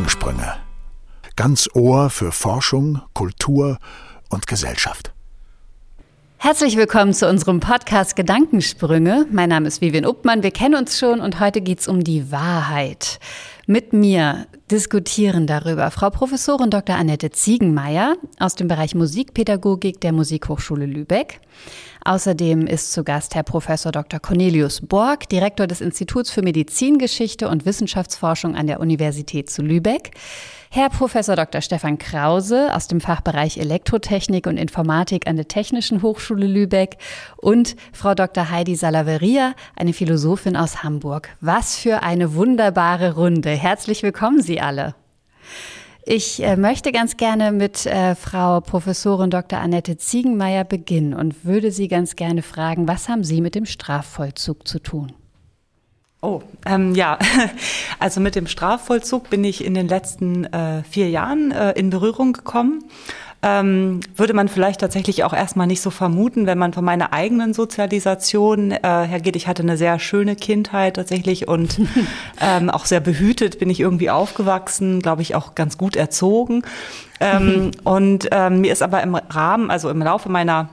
Gedankensprünge. Ganz Ohr für Forschung, Kultur und Gesellschaft. Herzlich willkommen zu unserem Podcast Gedankensprünge. Mein Name ist Vivian Uppmann. Wir kennen uns schon und heute geht es um die Wahrheit. Mit mir diskutieren darüber Frau Professorin Dr. Annette Ziegenmeier aus dem Bereich Musikpädagogik der Musikhochschule Lübeck. Außerdem ist zu Gast Herr Professor Dr. Cornelius Borg, Direktor des Instituts für Medizingeschichte und Wissenschaftsforschung an der Universität zu Lübeck. Herr Professor Dr. Stefan Krause aus dem Fachbereich Elektrotechnik und Informatik an der Technischen Hochschule Lübeck und Frau Dr. Heidi Salaveria, eine Philosophin aus Hamburg. Was für eine wunderbare Runde. Herzlich willkommen Sie alle. Ich äh, möchte ganz gerne mit äh, Frau Professorin Dr. Annette Ziegenmeier beginnen und würde Sie ganz gerne fragen, was haben Sie mit dem Strafvollzug zu tun? Oh, ähm, ja. Also mit dem Strafvollzug bin ich in den letzten äh, vier Jahren äh, in Berührung gekommen. Ähm, würde man vielleicht tatsächlich auch erstmal nicht so vermuten, wenn man von meiner eigenen Sozialisation äh, hergeht. Ich hatte eine sehr schöne Kindheit tatsächlich und ähm, auch sehr behütet bin ich irgendwie aufgewachsen, glaube ich auch ganz gut erzogen. Ähm. Und ähm, mir ist aber im Rahmen, also im Laufe meiner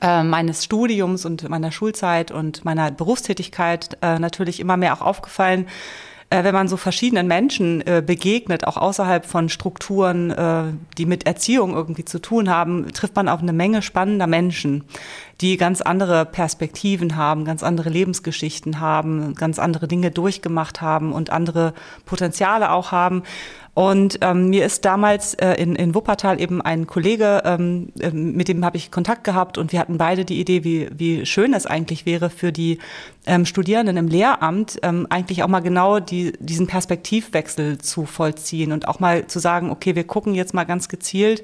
äh, meines Studiums und meiner Schulzeit und meiner Berufstätigkeit äh, natürlich immer mehr auch aufgefallen, äh, wenn man so verschiedenen Menschen äh, begegnet, auch außerhalb von Strukturen, äh, die mit Erziehung irgendwie zu tun haben, trifft man auf eine Menge spannender Menschen, die ganz andere Perspektiven haben, ganz andere Lebensgeschichten haben, ganz andere Dinge durchgemacht haben und andere Potenziale auch haben. Und ähm, mir ist damals äh, in, in Wuppertal eben ein Kollege, ähm, äh, mit dem habe ich Kontakt gehabt und wir hatten beide die Idee, wie, wie schön es eigentlich wäre für die ähm, Studierenden im Lehramt, ähm, eigentlich auch mal genau die, diesen Perspektivwechsel zu vollziehen und auch mal zu sagen, okay, wir gucken jetzt mal ganz gezielt,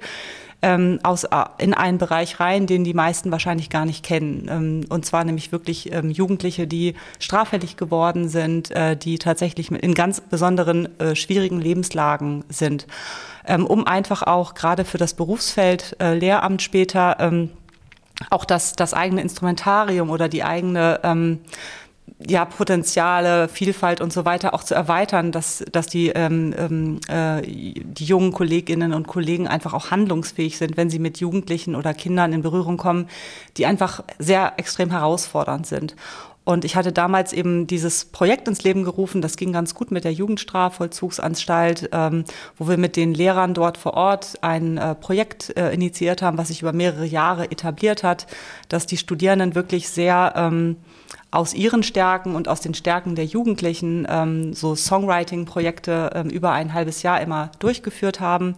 ähm, aus, äh, in einen Bereich rein, den die meisten wahrscheinlich gar nicht kennen. Ähm, und zwar nämlich wirklich ähm, Jugendliche, die straffällig geworden sind, äh, die tatsächlich in ganz besonderen äh, schwierigen Lebenslagen sind. Ähm, um einfach auch gerade für das Berufsfeld äh, Lehramt später ähm, auch das, das eigene Instrumentarium oder die eigene ähm, ja, Potenziale, Vielfalt und so weiter auch zu erweitern, dass, dass die, ähm, ähm, äh, die jungen Kolleginnen und Kollegen einfach auch handlungsfähig sind, wenn sie mit Jugendlichen oder Kindern in Berührung kommen, die einfach sehr extrem herausfordernd sind. Und ich hatte damals eben dieses Projekt ins Leben gerufen, das ging ganz gut mit der Jugendstrafvollzugsanstalt, ähm, wo wir mit den Lehrern dort vor Ort ein äh, Projekt äh, initiiert haben, was sich über mehrere Jahre etabliert hat, dass die Studierenden wirklich sehr ähm, aus ihren Stärken und aus den Stärken der Jugendlichen ähm, so Songwriting-Projekte ähm, über ein halbes Jahr immer durchgeführt haben.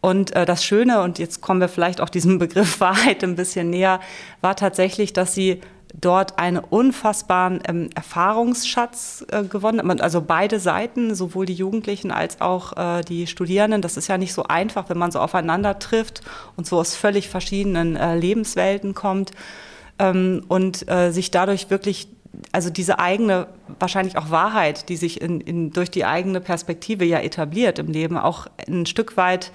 Und äh, das Schöne, und jetzt kommen wir vielleicht auch diesem Begriff Wahrheit ein bisschen näher, war tatsächlich, dass sie dort einen unfassbaren ähm, Erfahrungsschatz äh, gewonnen haben. Also beide Seiten, sowohl die Jugendlichen als auch äh, die Studierenden. Das ist ja nicht so einfach, wenn man so aufeinander trifft und so aus völlig verschiedenen äh, Lebenswelten kommt ähm, und äh, sich dadurch wirklich also diese eigene, wahrscheinlich auch Wahrheit, die sich in, in, durch die eigene Perspektive ja etabliert im Leben, auch ein Stück weit,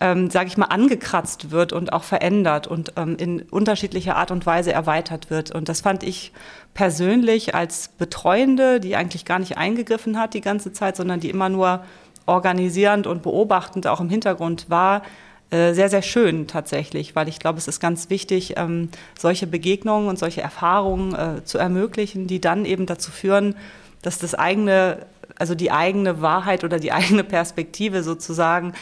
ähm, sage ich mal, angekratzt wird und auch verändert und ähm, in unterschiedlicher Art und Weise erweitert wird. Und das fand ich persönlich als Betreuende, die eigentlich gar nicht eingegriffen hat die ganze Zeit, sondern die immer nur organisierend und beobachtend auch im Hintergrund war, sehr, sehr schön tatsächlich, weil ich glaube, es ist ganz wichtig, ähm, solche Begegnungen und solche Erfahrungen äh, zu ermöglichen, die dann eben dazu führen, dass das eigene, also die eigene Wahrheit oder die eigene Perspektive sozusagen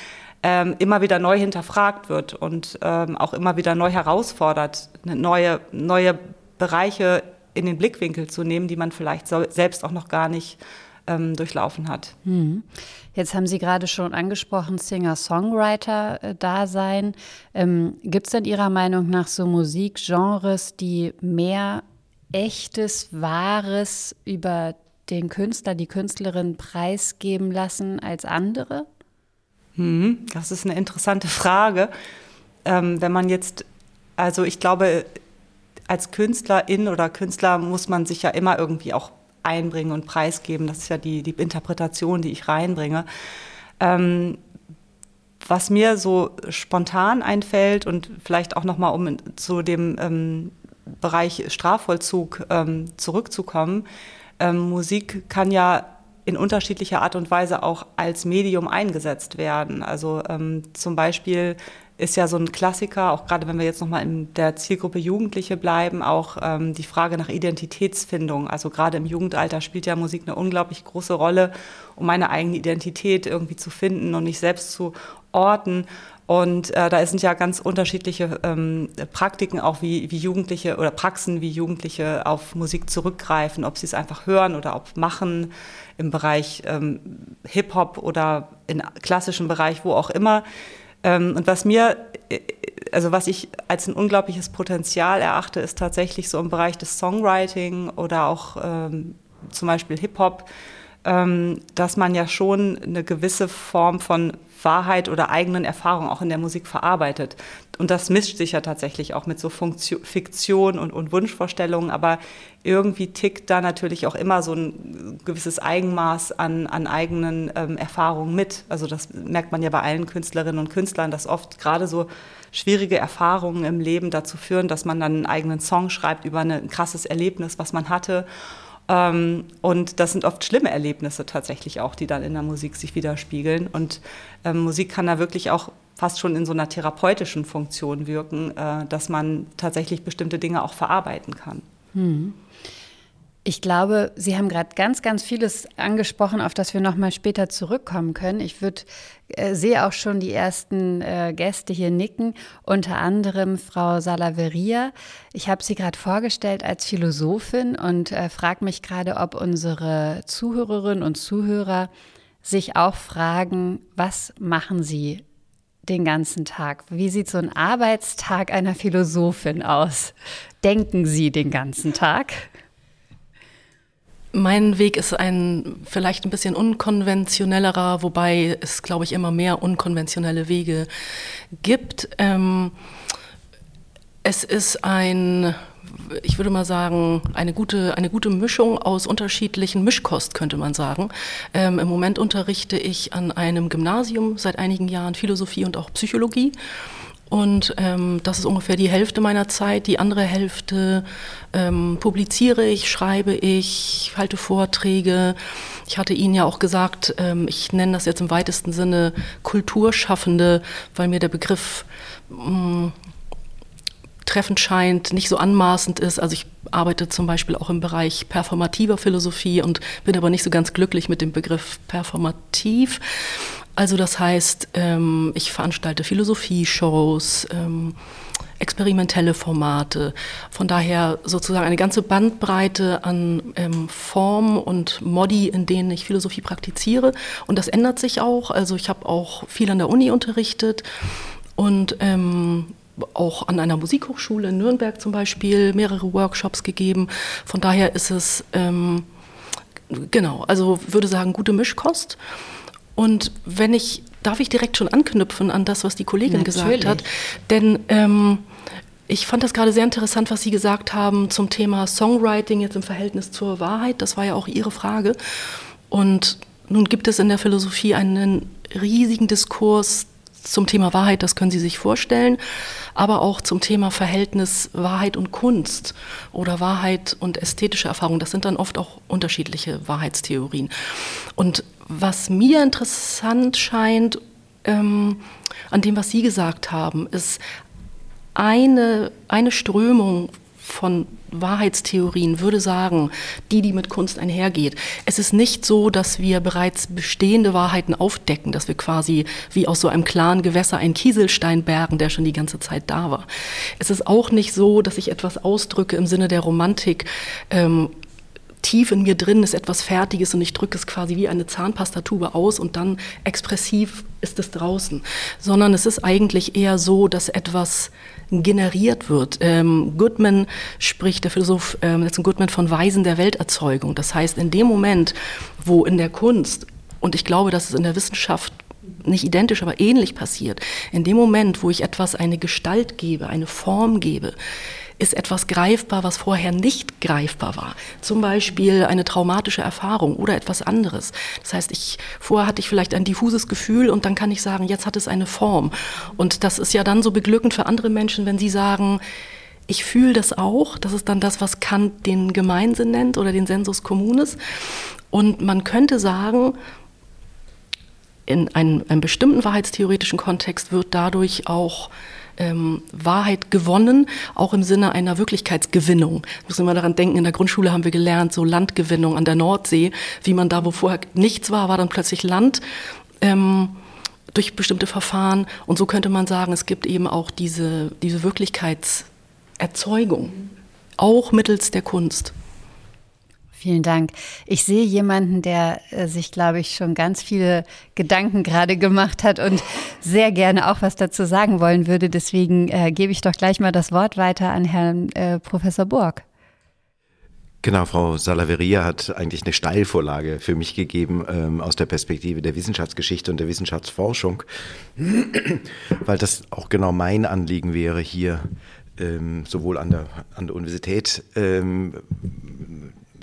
ähm, immer wieder neu hinterfragt wird und ähm, auch immer wieder neu herausfordert, neue, neue Bereiche in den Blickwinkel zu nehmen, die man vielleicht selbst auch noch gar nicht ähm, durchlaufen hat. Hm. Jetzt haben Sie gerade schon angesprochen, Singer-Songwriter-Dasein. Ähm, Gibt es denn Ihrer Meinung nach so Musikgenres, die mehr echtes, wahres über den Künstler, die Künstlerin preisgeben lassen als andere? Hm, das ist eine interessante Frage. Ähm, wenn man jetzt, also ich glaube, als Künstlerin oder Künstler muss man sich ja immer irgendwie auch einbringen und preisgeben. Das ist ja die, die Interpretation, die ich reinbringe. Ähm, was mir so spontan einfällt und vielleicht auch nochmal, um zu dem ähm, Bereich Strafvollzug ähm, zurückzukommen, ähm, Musik kann ja in unterschiedlicher Art und Weise auch als Medium eingesetzt werden. Also ähm, zum Beispiel ist ja so ein Klassiker, auch gerade wenn wir jetzt nochmal in der Zielgruppe Jugendliche bleiben, auch ähm, die Frage nach Identitätsfindung. Also gerade im Jugendalter spielt ja Musik eine unglaublich große Rolle, um meine eigene Identität irgendwie zu finden und nicht selbst zu orten. Und äh, da sind ja ganz unterschiedliche ähm, Praktiken, auch wie, wie Jugendliche oder Praxen, wie Jugendliche auf Musik zurückgreifen, ob sie es einfach hören oder ob machen im Bereich ähm, Hip-Hop oder im klassischen Bereich, wo auch immer. Ähm, und was mir, äh, also was ich als ein unglaubliches Potenzial erachte, ist tatsächlich so im Bereich des Songwriting oder auch ähm, zum Beispiel Hip-Hop, ähm, dass man ja schon eine gewisse Form von Wahrheit oder eigenen Erfahrungen auch in der Musik verarbeitet. Und das mischt sich ja tatsächlich auch mit so Funktion, Fiktion und, und Wunschvorstellungen, aber irgendwie tickt da natürlich auch immer so ein gewisses Eigenmaß an, an eigenen ähm, Erfahrungen mit. Also das merkt man ja bei allen Künstlerinnen und Künstlern, dass oft gerade so schwierige Erfahrungen im Leben dazu führen, dass man dann einen eigenen Song schreibt über ein krasses Erlebnis, was man hatte. Ähm, und das sind oft schlimme Erlebnisse tatsächlich auch, die dann in der Musik sich widerspiegeln. Und ähm, Musik kann da wirklich auch fast schon in so einer therapeutischen Funktion wirken, äh, dass man tatsächlich bestimmte Dinge auch verarbeiten kann. Hm. Ich glaube, Sie haben gerade ganz, ganz vieles angesprochen, auf das wir noch mal später zurückkommen können. Ich würde äh, sehe auch schon die ersten äh, Gäste hier nicken, unter anderem Frau Salaveria. Ich habe sie gerade vorgestellt als Philosophin und äh, frage mich gerade, ob unsere Zuhörerinnen und Zuhörer sich auch fragen, was machen sie den ganzen Tag? Wie sieht so ein Arbeitstag einer Philosophin aus? Denken Sie den ganzen Tag? Mein Weg ist ein vielleicht ein bisschen unkonventionellerer, wobei es, glaube ich, immer mehr unkonventionelle Wege gibt. Ähm, es ist ein, ich würde mal sagen, eine gute, eine gute Mischung aus unterschiedlichen Mischkost, könnte man sagen. Ähm, Im Moment unterrichte ich an einem Gymnasium seit einigen Jahren Philosophie und auch Psychologie. Und ähm, das ist ungefähr die Hälfte meiner Zeit. Die andere Hälfte ähm, publiziere ich, schreibe ich, halte Vorträge. Ich hatte Ihnen ja auch gesagt, ähm, ich nenne das jetzt im weitesten Sinne Kulturschaffende, weil mir der Begriff mm, treffend scheint, nicht so anmaßend ist. Also ich arbeite zum Beispiel auch im Bereich performativer Philosophie und bin aber nicht so ganz glücklich mit dem Begriff performativ. Also das heißt, ähm, ich veranstalte Philosophie-Shows, ähm, experimentelle Formate. Von daher sozusagen eine ganze Bandbreite an ähm, Formen und Modi, in denen ich Philosophie praktiziere. Und das ändert sich auch. Also ich habe auch viel an der Uni unterrichtet und ähm, auch an einer Musikhochschule in Nürnberg zum Beispiel mehrere Workshops gegeben. Von daher ist es, ähm, genau, also würde sagen, gute Mischkost. Und wenn ich, darf ich direkt schon anknüpfen an das, was die Kollegin Natürlich. gesagt hat? Denn ähm, ich fand das gerade sehr interessant, was Sie gesagt haben zum Thema Songwriting jetzt im Verhältnis zur Wahrheit. Das war ja auch Ihre Frage. Und nun gibt es in der Philosophie einen riesigen Diskurs zum Thema Wahrheit, das können Sie sich vorstellen, aber auch zum Thema Verhältnis Wahrheit und Kunst oder Wahrheit und ästhetische Erfahrung. Das sind dann oft auch unterschiedliche Wahrheitstheorien. Und was mir interessant scheint ähm, an dem, was Sie gesagt haben, ist eine, eine Strömung von Wahrheitstheorien würde sagen, die, die mit Kunst einhergeht. Es ist nicht so, dass wir bereits bestehende Wahrheiten aufdecken, dass wir quasi wie aus so einem klaren Gewässer einen Kieselstein bergen, der schon die ganze Zeit da war. Es ist auch nicht so, dass ich etwas ausdrücke im Sinne der Romantik, ähm, tief in mir drin ist etwas Fertiges und ich drücke es quasi wie eine Zahnpastatube aus und dann expressiv ist es draußen. Sondern es ist eigentlich eher so, dass etwas generiert wird. Ähm, Goodman spricht, der Philosoph ähm, Goodman von Weisen der Welterzeugung. Das heißt, in dem Moment, wo in der Kunst, und ich glaube, dass es in der Wissenschaft nicht identisch, aber ähnlich passiert, in dem Moment, wo ich etwas eine Gestalt gebe, eine Form gebe, ist etwas greifbar, was vorher nicht greifbar war. Zum Beispiel eine traumatische Erfahrung oder etwas anderes. Das heißt, ich, vorher hatte ich vielleicht ein diffuses Gefühl und dann kann ich sagen, jetzt hat es eine Form. Und das ist ja dann so beglückend für andere Menschen, wenn sie sagen, ich fühle das auch. Das ist dann das, was Kant den Gemeinsinn nennt oder den Sensus communis. Und man könnte sagen, in einem, einem bestimmten wahrheitstheoretischen Kontext wird dadurch auch ähm, Wahrheit gewonnen, auch im Sinne einer Wirklichkeitsgewinnung. Müssen wir daran denken, in der Grundschule haben wir gelernt, so Landgewinnung an der Nordsee, wie man da, wo vorher nichts war, war dann plötzlich Land. Ähm, durch bestimmte Verfahren. Und so könnte man sagen, es gibt eben auch diese, diese Wirklichkeitserzeugung, auch mittels der Kunst. Vielen Dank. Ich sehe jemanden, der äh, sich, glaube ich, schon ganz viele Gedanken gerade gemacht hat und sehr gerne auch was dazu sagen wollen würde. Deswegen äh, gebe ich doch gleich mal das Wort weiter an Herrn äh, Professor Borg. Genau, Frau Salaveria hat eigentlich eine Steilvorlage für mich gegeben ähm, aus der Perspektive der Wissenschaftsgeschichte und der Wissenschaftsforschung, weil das auch genau mein Anliegen wäre, hier ähm, sowohl an der, an der Universität ähm,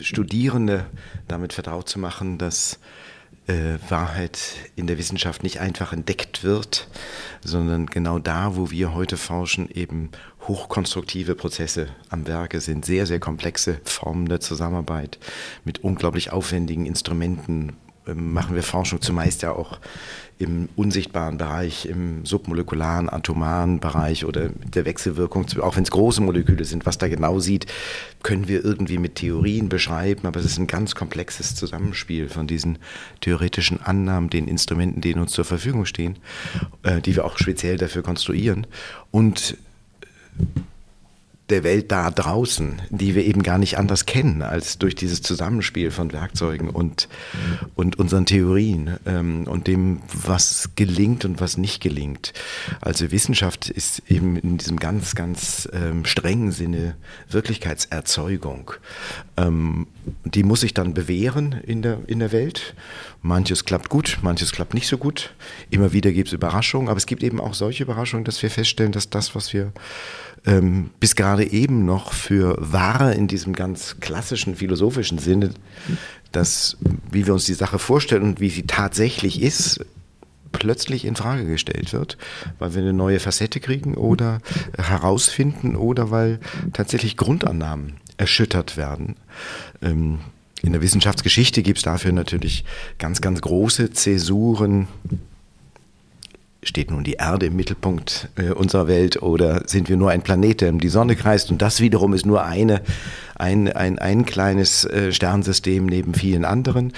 Studierende damit vertraut zu machen, dass äh, Wahrheit in der Wissenschaft nicht einfach entdeckt wird, sondern genau da, wo wir heute forschen, eben hochkonstruktive Prozesse am Werke sind, sehr, sehr komplexe Formen der Zusammenarbeit mit unglaublich aufwendigen Instrumenten, machen wir Forschung zumeist ja auch im unsichtbaren Bereich, im submolekularen, atomaren Bereich oder der Wechselwirkung, auch wenn es große Moleküle sind, was da genau sieht, können wir irgendwie mit Theorien beschreiben, aber es ist ein ganz komplexes Zusammenspiel von diesen theoretischen Annahmen, den Instrumenten, die uns zur Verfügung stehen, äh, die wir auch speziell dafür konstruieren und der Welt da draußen, die wir eben gar nicht anders kennen als durch dieses Zusammenspiel von Werkzeugen und, und unseren Theorien ähm, und dem, was gelingt und was nicht gelingt. Also Wissenschaft ist eben in diesem ganz, ganz ähm, strengen Sinne Wirklichkeitserzeugung. Ähm, die muss sich dann bewähren in der, in der Welt. Manches klappt gut, manches klappt nicht so gut. Immer wieder gibt es Überraschungen, aber es gibt eben auch solche Überraschungen, dass wir feststellen, dass das, was wir ähm, bis gerade eben noch für wahr in diesem ganz klassischen philosophischen Sinne, dass, wie wir uns die Sache vorstellen und wie sie tatsächlich ist, plötzlich in Frage gestellt wird, weil wir eine neue Facette kriegen oder herausfinden oder weil tatsächlich Grundannahmen erschüttert werden. Ähm, in der Wissenschaftsgeschichte gibt es dafür natürlich ganz, ganz große Zäsuren, steht nun die Erde im Mittelpunkt äh, unserer Welt oder sind wir nur ein Planet, der um die Sonne kreist und das wiederum ist nur eine, ein, ein, ein kleines äh, Sternsystem neben vielen anderen.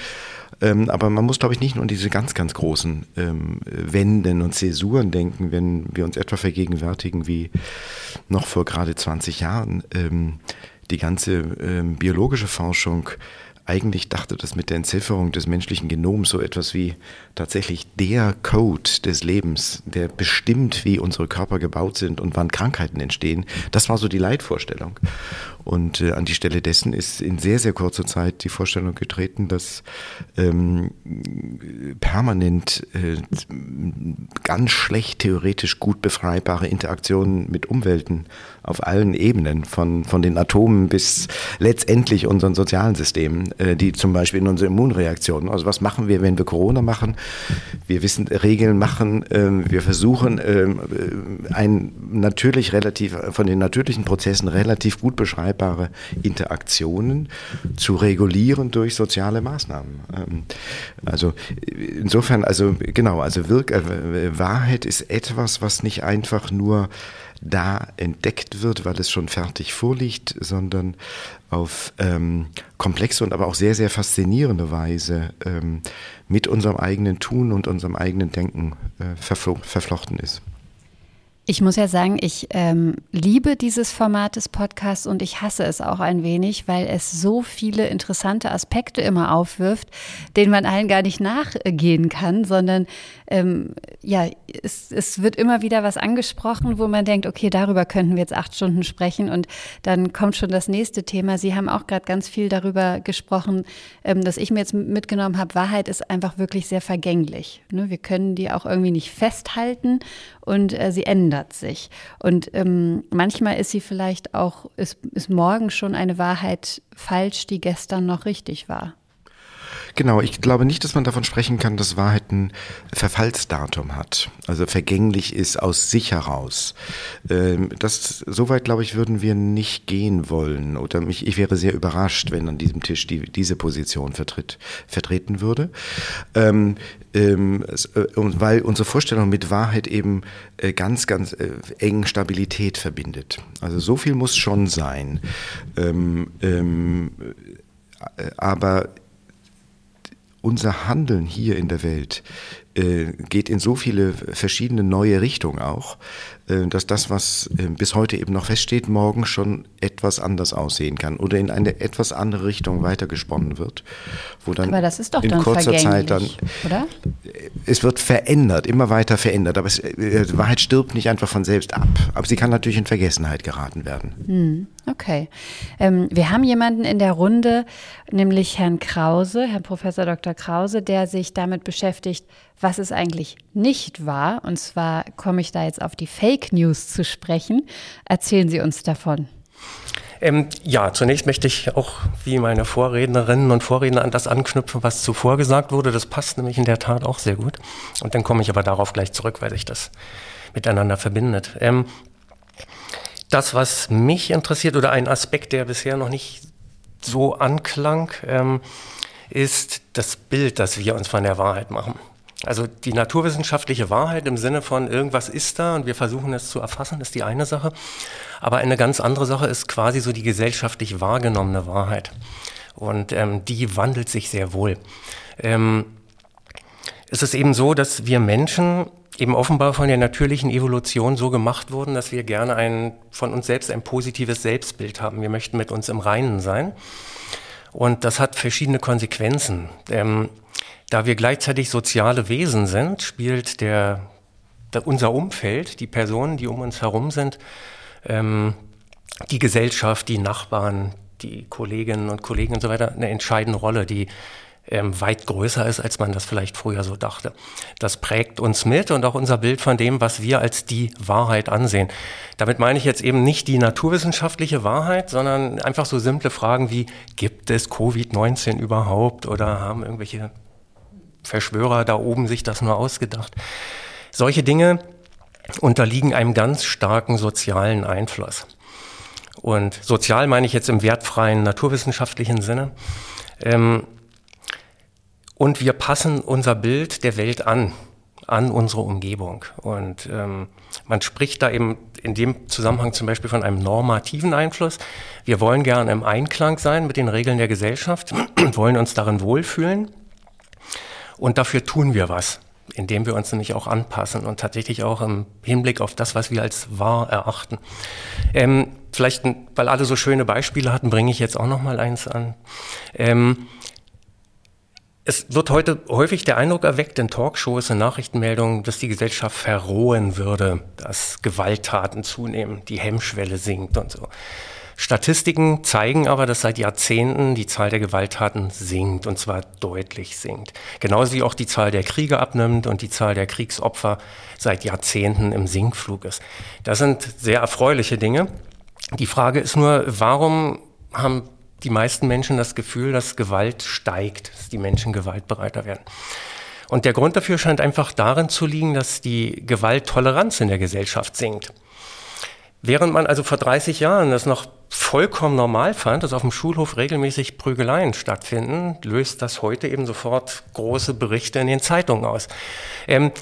Ähm, aber man muss, glaube ich, nicht nur an diese ganz, ganz großen ähm, Wenden und Zäsuren denken, wenn wir uns etwa vergegenwärtigen, wie noch vor gerade 20 Jahren ähm, die ganze biologische Forschung eigentlich dachte, dass mit der Entzifferung des menschlichen Genoms so etwas wie tatsächlich der Code des Lebens, der bestimmt, wie unsere Körper gebaut sind und wann Krankheiten entstehen, das war so die Leitvorstellung. Und äh, an die Stelle dessen ist in sehr, sehr kurzer Zeit die Vorstellung getreten, dass ähm, permanent äh, ganz schlecht theoretisch gut befreibare Interaktionen mit Umwelten auf allen Ebenen, von, von den Atomen bis letztendlich unseren sozialen Systemen, äh, die zum Beispiel in unsere Immunreaktionen, also was machen wir, wenn wir Corona machen? Wir wissen, Regeln machen, äh, wir versuchen, ähm, äh, ein natürlich relativ, von den natürlichen Prozessen relativ gut beschreiben, vermeidbare Interaktionen zu regulieren durch soziale Maßnahmen. Ähm, also insofern, also genau, also Wirk äh, Wahrheit ist etwas, was nicht einfach nur da entdeckt wird, weil es schon fertig vorliegt, sondern auf ähm, komplexe und aber auch sehr, sehr faszinierende Weise ähm, mit unserem eigenen Tun und unserem eigenen Denken äh, verflochten ist. Ich muss ja sagen, ich ähm, liebe dieses Format des Podcasts und ich hasse es auch ein wenig, weil es so viele interessante Aspekte immer aufwirft, denen man allen gar nicht nachgehen kann, sondern ähm, ja, es, es wird immer wieder was angesprochen, wo man denkt, okay, darüber könnten wir jetzt acht Stunden sprechen und dann kommt schon das nächste Thema. Sie haben auch gerade ganz viel darüber gesprochen, ähm, dass ich mir jetzt mitgenommen habe, Wahrheit ist einfach wirklich sehr vergänglich. Ne? Wir können die auch irgendwie nicht festhalten und äh, sie ändert sich. Und ähm, manchmal ist sie vielleicht auch, ist, ist morgen schon eine Wahrheit falsch, die gestern noch richtig war. Genau, ich glaube nicht, dass man davon sprechen kann, dass Wahrheit ein Verfallsdatum hat, also vergänglich ist aus sich heraus. Ähm, das, soweit, glaube ich, würden wir nicht gehen wollen. Oder mich, ich wäre sehr überrascht, wenn an diesem Tisch die, diese Position vertritt, vertreten würde. Ähm, ähm, äh, weil unsere Vorstellung mit Wahrheit eben äh, ganz, ganz äh, eng Stabilität verbindet. Also so viel muss schon sein. Ähm, ähm, äh, aber unser Handeln hier in der Welt äh, geht in so viele verschiedene neue Richtungen auch, dass das, was äh, bis heute eben noch feststeht, morgen schon etwas anders aussehen kann oder in eine etwas andere Richtung weitergesponnen wird. Wo dann Aber das ist doch in dann kurzer Zeit dann, oder? Es wird verändert, immer weiter verändert, aber es, die Wahrheit stirbt nicht einfach von selbst ab. Aber sie kann natürlich in Vergessenheit geraten werden. Hm, okay. Ähm, wir haben jemanden in der Runde, nämlich Herrn Krause, Herrn Professor Dr. Krause, der sich damit beschäftigt, was es eigentlich nicht war. Und zwar komme ich da jetzt auf die Fake News zu sprechen. Erzählen Sie uns davon. Ähm, ja, zunächst möchte ich auch wie meine Vorrednerinnen und Vorredner an das anknüpfen, was zuvor gesagt wurde. Das passt nämlich in der Tat auch sehr gut. Und dann komme ich aber darauf gleich zurück, weil sich das miteinander verbindet. Ähm, das, was mich interessiert oder ein Aspekt, der bisher noch nicht so anklang, ähm, ist das Bild, das wir uns von der Wahrheit machen. Also die naturwissenschaftliche Wahrheit im Sinne von irgendwas ist da und wir versuchen es zu erfassen, ist die eine Sache. Aber eine ganz andere Sache ist quasi so die gesellschaftlich wahrgenommene Wahrheit. Und ähm, die wandelt sich sehr wohl. Ähm, es ist eben so, dass wir Menschen eben offenbar von der natürlichen Evolution so gemacht wurden, dass wir gerne ein, von uns selbst ein positives Selbstbild haben. Wir möchten mit uns im Reinen sein. Und das hat verschiedene Konsequenzen. Ähm, da wir gleichzeitig soziale Wesen sind, spielt der, der unser Umfeld, die Personen, die um uns herum sind, ähm, die Gesellschaft, die Nachbarn, die Kolleginnen und Kollegen und so weiter eine entscheidende Rolle, die ähm, weit größer ist, als man das vielleicht früher so dachte. Das prägt uns mit und auch unser Bild von dem, was wir als die Wahrheit ansehen. Damit meine ich jetzt eben nicht die naturwissenschaftliche Wahrheit, sondern einfach so simple Fragen wie, gibt es Covid-19 überhaupt oder haben irgendwelche Verschwörer da oben sich das nur ausgedacht. Solche Dinge unterliegen einem ganz starken sozialen Einfluss. Und sozial meine ich jetzt im wertfreien naturwissenschaftlichen Sinne. Ähm, und wir passen unser Bild der Welt an, an unsere Umgebung. Und ähm, man spricht da eben in dem Zusammenhang zum Beispiel von einem normativen Einfluss. Wir wollen gerne im Einklang sein mit den Regeln der Gesellschaft, wollen uns darin wohlfühlen. Und dafür tun wir was, indem wir uns nämlich auch anpassen und tatsächlich auch im Hinblick auf das, was wir als wahr erachten. Ähm, vielleicht, weil alle so schöne Beispiele hatten, bringe ich jetzt auch noch mal eins an. Ähm, es wird heute häufig der Eindruck erweckt in Talkshows und Nachrichtenmeldungen, dass die Gesellschaft verrohen würde, dass Gewalttaten zunehmen, die Hemmschwelle sinkt und so. Statistiken zeigen aber, dass seit Jahrzehnten die Zahl der Gewalttaten sinkt und zwar deutlich sinkt. Genauso wie auch die Zahl der Kriege abnimmt und die Zahl der Kriegsopfer seit Jahrzehnten im Sinkflug ist. Das sind sehr erfreuliche Dinge. Die Frage ist nur, warum haben die meisten Menschen das Gefühl, dass Gewalt steigt, dass die Menschen gewaltbereiter werden? Und der Grund dafür scheint einfach darin zu liegen, dass die Gewalttoleranz in der Gesellschaft sinkt. Während man also vor 30 Jahren das noch vollkommen normal fand, dass auf dem Schulhof regelmäßig Prügeleien stattfinden, löst das heute eben sofort große Berichte in den Zeitungen aus. Ähm,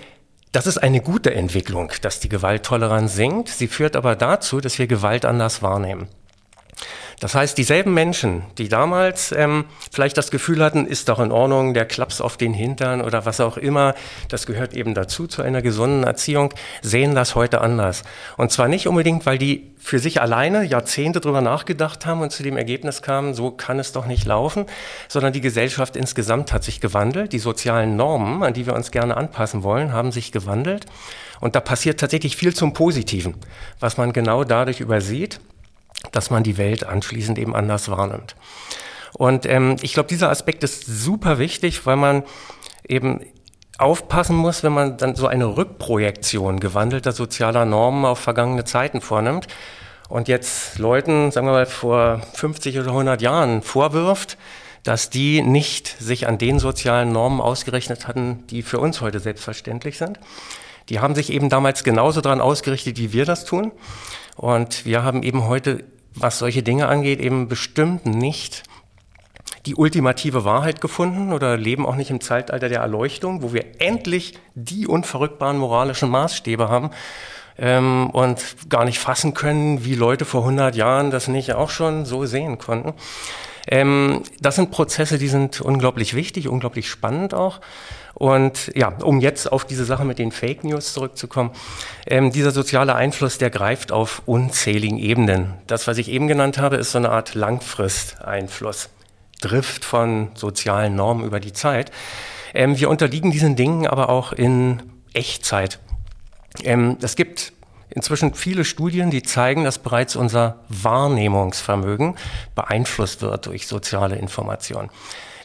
das ist eine gute Entwicklung, dass die Gewalttoleranz sinkt. Sie führt aber dazu, dass wir Gewalt anders wahrnehmen. Das heißt, dieselben Menschen, die damals ähm, vielleicht das Gefühl hatten, ist doch in Ordnung, der Klaps auf den Hintern oder was auch immer, das gehört eben dazu zu einer gesunden Erziehung, sehen das heute anders. Und zwar nicht unbedingt, weil die für sich alleine Jahrzehnte drüber nachgedacht haben und zu dem Ergebnis kamen, so kann es doch nicht laufen, sondern die Gesellschaft insgesamt hat sich gewandelt. Die sozialen Normen, an die wir uns gerne anpassen wollen, haben sich gewandelt. Und da passiert tatsächlich viel zum Positiven, was man genau dadurch übersieht, dass man die Welt anschließend eben anders wahrnimmt. Und ähm, ich glaube, dieser Aspekt ist super wichtig, weil man eben aufpassen muss, wenn man dann so eine Rückprojektion gewandelter sozialer Normen auf vergangene Zeiten vornimmt und jetzt Leuten, sagen wir mal, vor 50 oder 100 Jahren vorwirft, dass die nicht sich an den sozialen Normen ausgerechnet hatten, die für uns heute selbstverständlich sind. Die haben sich eben damals genauso daran ausgerichtet, wie wir das tun. Und wir haben eben heute, was solche Dinge angeht, eben bestimmt nicht die ultimative Wahrheit gefunden oder leben auch nicht im Zeitalter der Erleuchtung, wo wir endlich die unverrückbaren moralischen Maßstäbe haben ähm, und gar nicht fassen können, wie Leute vor 100 Jahren das nicht auch schon so sehen konnten. Ähm, das sind Prozesse, die sind unglaublich wichtig, unglaublich spannend auch. Und ja, um jetzt auf diese Sache mit den Fake News zurückzukommen, ähm, dieser soziale Einfluss, der greift auf unzähligen Ebenen. Das, was ich eben genannt habe, ist so eine Art Langfristeinfluss. Drift von sozialen Normen über die Zeit. Ähm, wir unterliegen diesen Dingen aber auch in Echtzeit. Ähm, es gibt inzwischen viele Studien, die zeigen, dass bereits unser Wahrnehmungsvermögen beeinflusst wird durch soziale Informationen.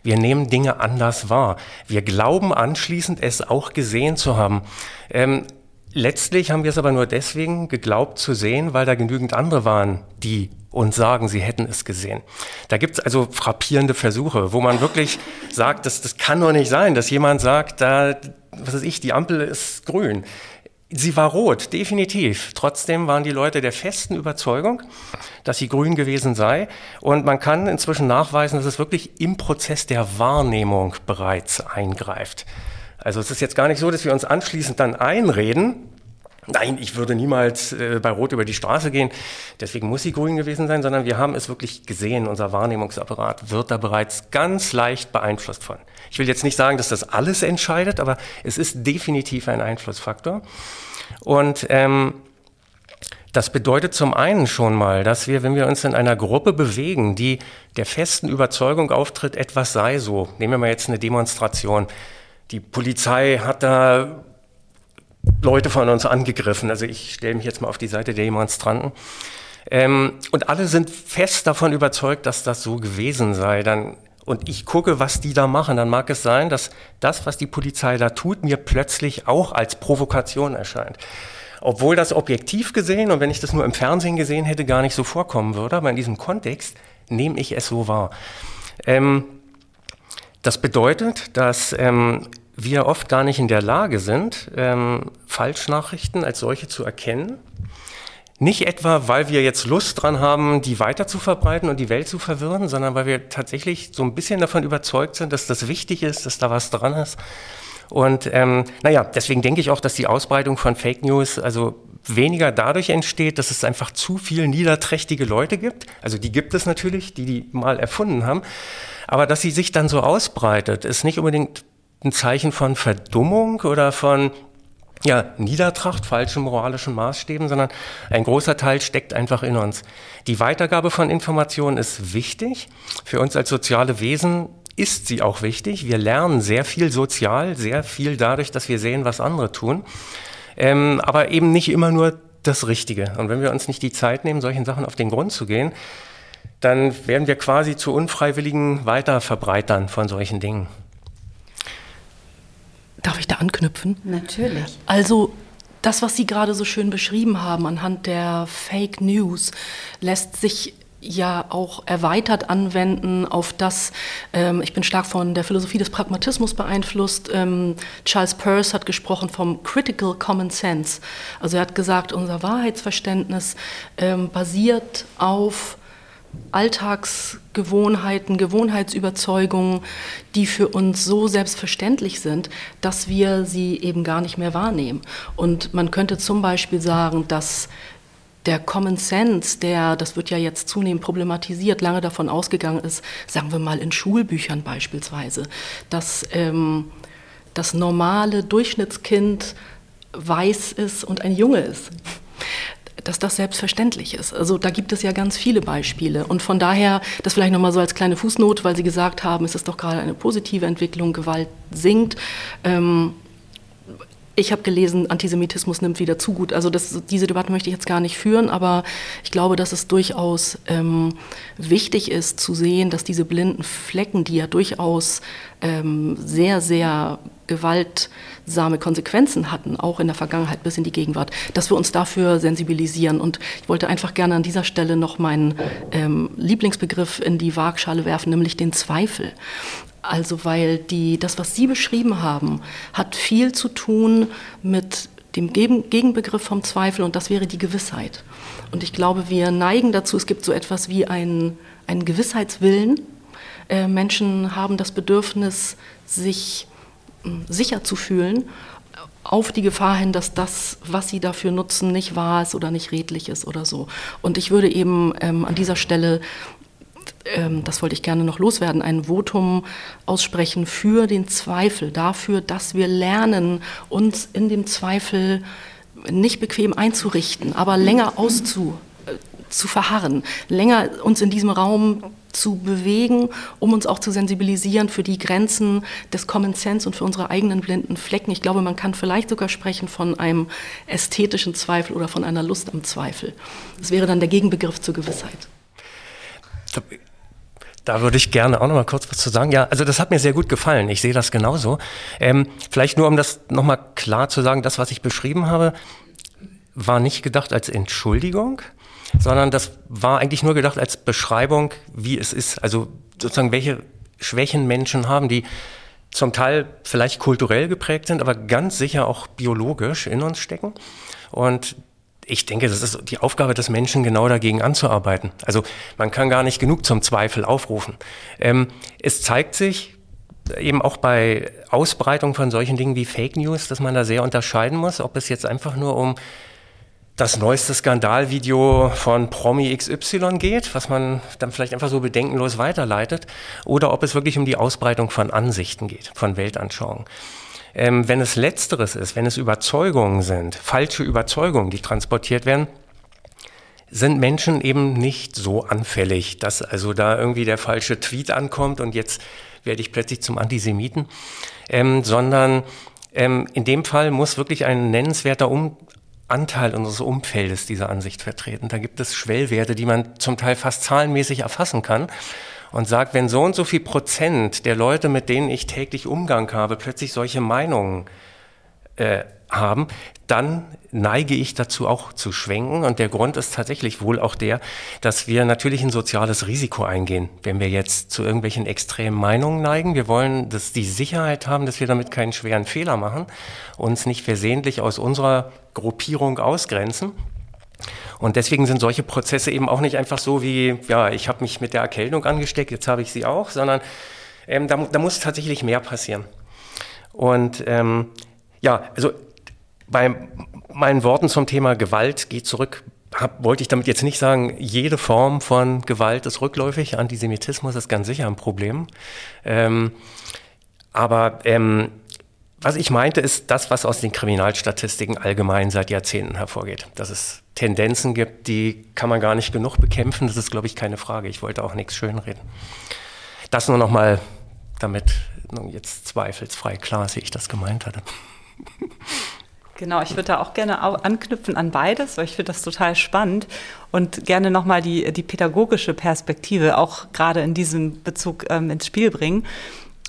Wir nehmen Dinge anders wahr. Wir glauben anschließend, es auch gesehen zu haben. Ähm, letztlich haben wir es aber nur deswegen geglaubt zu sehen, weil da genügend andere waren, die uns sagen, sie hätten es gesehen. Da gibt es also frappierende Versuche, wo man wirklich sagt, das, das kann doch nicht sein, dass jemand sagt, da, was weiß ich, die Ampel ist grün. Sie war rot, definitiv. Trotzdem waren die Leute der festen Überzeugung, dass sie grün gewesen sei. Und man kann inzwischen nachweisen, dass es wirklich im Prozess der Wahrnehmung bereits eingreift. Also es ist jetzt gar nicht so, dass wir uns anschließend dann einreden, Nein, ich würde niemals äh, bei Rot über die Straße gehen. Deswegen muss sie grün gewesen sein, sondern wir haben es wirklich gesehen. Unser Wahrnehmungsapparat wird da bereits ganz leicht beeinflusst von. Ich will jetzt nicht sagen, dass das alles entscheidet, aber es ist definitiv ein Einflussfaktor. Und ähm, das bedeutet zum einen schon mal, dass wir, wenn wir uns in einer Gruppe bewegen, die der festen Überzeugung auftritt, etwas sei so. Nehmen wir mal jetzt eine Demonstration. Die Polizei hat da Leute von uns angegriffen. Also ich stelle mich jetzt mal auf die Seite der Demonstranten. Ähm, und alle sind fest davon überzeugt, dass das so gewesen sei. Dann, und ich gucke, was die da machen. Dann mag es sein, dass das, was die Polizei da tut, mir plötzlich auch als Provokation erscheint. Obwohl das objektiv gesehen und wenn ich das nur im Fernsehen gesehen hätte, gar nicht so vorkommen würde. Aber in diesem Kontext nehme ich es so wahr. Ähm, das bedeutet, dass ähm, wir oft gar nicht in der Lage sind, ähm, Falschnachrichten als solche zu erkennen. Nicht etwa, weil wir jetzt Lust dran haben, die weiter zu verbreiten und die Welt zu verwirren, sondern weil wir tatsächlich so ein bisschen davon überzeugt sind, dass das wichtig ist, dass da was dran ist. Und ähm, naja, deswegen denke ich auch, dass die Ausbreitung von Fake News also weniger dadurch entsteht, dass es einfach zu viel niederträchtige Leute gibt. Also die gibt es natürlich, die die mal erfunden haben. Aber dass sie sich dann so ausbreitet, ist nicht unbedingt ein Zeichen von Verdummung oder von ja, Niedertracht, falschen moralischen Maßstäben, sondern ein großer Teil steckt einfach in uns. Die Weitergabe von Informationen ist wichtig. Für uns als soziale Wesen ist sie auch wichtig. Wir lernen sehr viel sozial, sehr viel dadurch, dass wir sehen, was andere tun. Ähm, aber eben nicht immer nur das Richtige. Und wenn wir uns nicht die Zeit nehmen, solchen Sachen auf den Grund zu gehen, dann werden wir quasi zu unfreiwilligen Weiterverbreitern von solchen Dingen. Darf ich da anknüpfen? Natürlich. Also das, was Sie gerade so schön beschrieben haben anhand der Fake News, lässt sich ja auch erweitert anwenden auf das, ähm, ich bin stark von der Philosophie des Pragmatismus beeinflusst. Ähm, Charles Peirce hat gesprochen vom Critical Common Sense. Also er hat gesagt, unser Wahrheitsverständnis ähm, basiert auf Alltagsgewohnheiten, Gewohnheitsüberzeugungen, die für uns so selbstverständlich sind, dass wir sie eben gar nicht mehr wahrnehmen. Und man könnte zum Beispiel sagen, dass der Common Sense, der, das wird ja jetzt zunehmend problematisiert, lange davon ausgegangen ist, sagen wir mal in Schulbüchern beispielsweise, dass ähm, das normale Durchschnittskind weiß ist und ein Junge ist dass das selbstverständlich ist. Also da gibt es ja ganz viele Beispiele. Und von daher, das vielleicht nochmal so als kleine Fußnote, weil Sie gesagt haben, es ist doch gerade eine positive Entwicklung, Gewalt sinkt. Ähm, ich habe gelesen, Antisemitismus nimmt wieder zu gut. Also das, diese Debatte möchte ich jetzt gar nicht führen, aber ich glaube, dass es durchaus ähm, wichtig ist zu sehen, dass diese blinden Flecken, die ja durchaus ähm, sehr, sehr gewaltsame Konsequenzen hatten, auch in der Vergangenheit bis in die Gegenwart, dass wir uns dafür sensibilisieren. Und ich wollte einfach gerne an dieser Stelle noch meinen ähm, Lieblingsbegriff in die Waagschale werfen, nämlich den Zweifel. Also weil die, das, was Sie beschrieben haben, hat viel zu tun mit dem Gegenbegriff vom Zweifel und das wäre die Gewissheit. Und ich glaube, wir neigen dazu, es gibt so etwas wie einen, einen Gewissheitswillen. Äh, Menschen haben das Bedürfnis, sich sicher zu fühlen, auf die Gefahr hin, dass das, was sie dafür nutzen, nicht wahr ist oder nicht redlich ist oder so. Und ich würde eben ähm, an dieser Stelle ähm, das wollte ich gerne noch loswerden, ein Votum aussprechen für den Zweifel, dafür, dass wir lernen, uns in dem Zweifel nicht bequem einzurichten, aber länger auszu äh, zu verharren, länger uns in diesem Raum zu bewegen, um uns auch zu sensibilisieren für die Grenzen des Common Sense und für unsere eigenen blinden Flecken. Ich glaube, man kann vielleicht sogar sprechen von einem ästhetischen Zweifel oder von einer Lust am Zweifel. Das wäre dann der Gegenbegriff zur Gewissheit. Da würde ich gerne auch noch mal kurz was zu sagen. Ja, also das hat mir sehr gut gefallen. Ich sehe das genauso. Ähm, vielleicht nur, um das noch mal klar zu sagen, das, was ich beschrieben habe, war nicht gedacht als Entschuldigung, sondern das war eigentlich nur gedacht als Beschreibung, wie es ist. Also sozusagen, welche Schwächen Menschen haben, die zum Teil vielleicht kulturell geprägt sind, aber ganz sicher auch biologisch in uns stecken. Und ich denke, das ist die Aufgabe des Menschen, genau dagegen anzuarbeiten. Also man kann gar nicht genug zum Zweifel aufrufen. Ähm, es zeigt sich eben auch bei Ausbreitung von solchen Dingen wie Fake News, dass man da sehr unterscheiden muss, ob es jetzt einfach nur um das neueste Skandalvideo von Promi XY geht, was man dann vielleicht einfach so bedenkenlos weiterleitet, oder ob es wirklich um die Ausbreitung von Ansichten geht, von Weltanschauungen. Ähm, wenn es letzteres ist, wenn es Überzeugungen sind, falsche Überzeugungen, die transportiert werden, sind Menschen eben nicht so anfällig, dass also da irgendwie der falsche Tweet ankommt und jetzt werde ich plötzlich zum Antisemiten, ähm, sondern ähm, in dem Fall muss wirklich ein nennenswerter um Anteil unseres Umfeldes diese Ansicht vertreten. Da gibt es Schwellwerte, die man zum Teil fast zahlenmäßig erfassen kann und sagt, wenn so und so viel Prozent der Leute, mit denen ich täglich Umgang habe, plötzlich solche Meinungen äh, haben, dann neige ich dazu auch zu schwenken. Und der Grund ist tatsächlich wohl auch der, dass wir natürlich ein soziales Risiko eingehen, wenn wir jetzt zu irgendwelchen extremen Meinungen neigen. Wir wollen dass die Sicherheit haben, dass wir damit keinen schweren Fehler machen, uns nicht versehentlich aus unserer Gruppierung ausgrenzen. Und deswegen sind solche Prozesse eben auch nicht einfach so wie, ja, ich habe mich mit der Erkältung angesteckt, jetzt habe ich sie auch, sondern ähm, da, da, muss tatsächlich mehr passieren. Und ähm, ja, also bei meinen Worten zum Thema Gewalt geht zurück, hab, wollte ich damit jetzt nicht sagen, jede Form von Gewalt ist rückläufig. Antisemitismus ist ganz sicher ein Problem. Ähm, aber ähm, was ich meinte, ist das, was aus den Kriminalstatistiken allgemein seit Jahrzehnten hervorgeht. Dass es Tendenzen gibt, die kann man gar nicht genug bekämpfen. Das ist, glaube ich, keine Frage. Ich wollte auch nichts schönreden. Das nur noch mal, damit jetzt zweifelsfrei klar ist, wie ich das gemeint hatte. Genau, ich würde da auch gerne anknüpfen an beides, weil ich finde das total spannend und gerne nochmal die, die pädagogische Perspektive auch gerade in diesem Bezug ähm, ins Spiel bringen.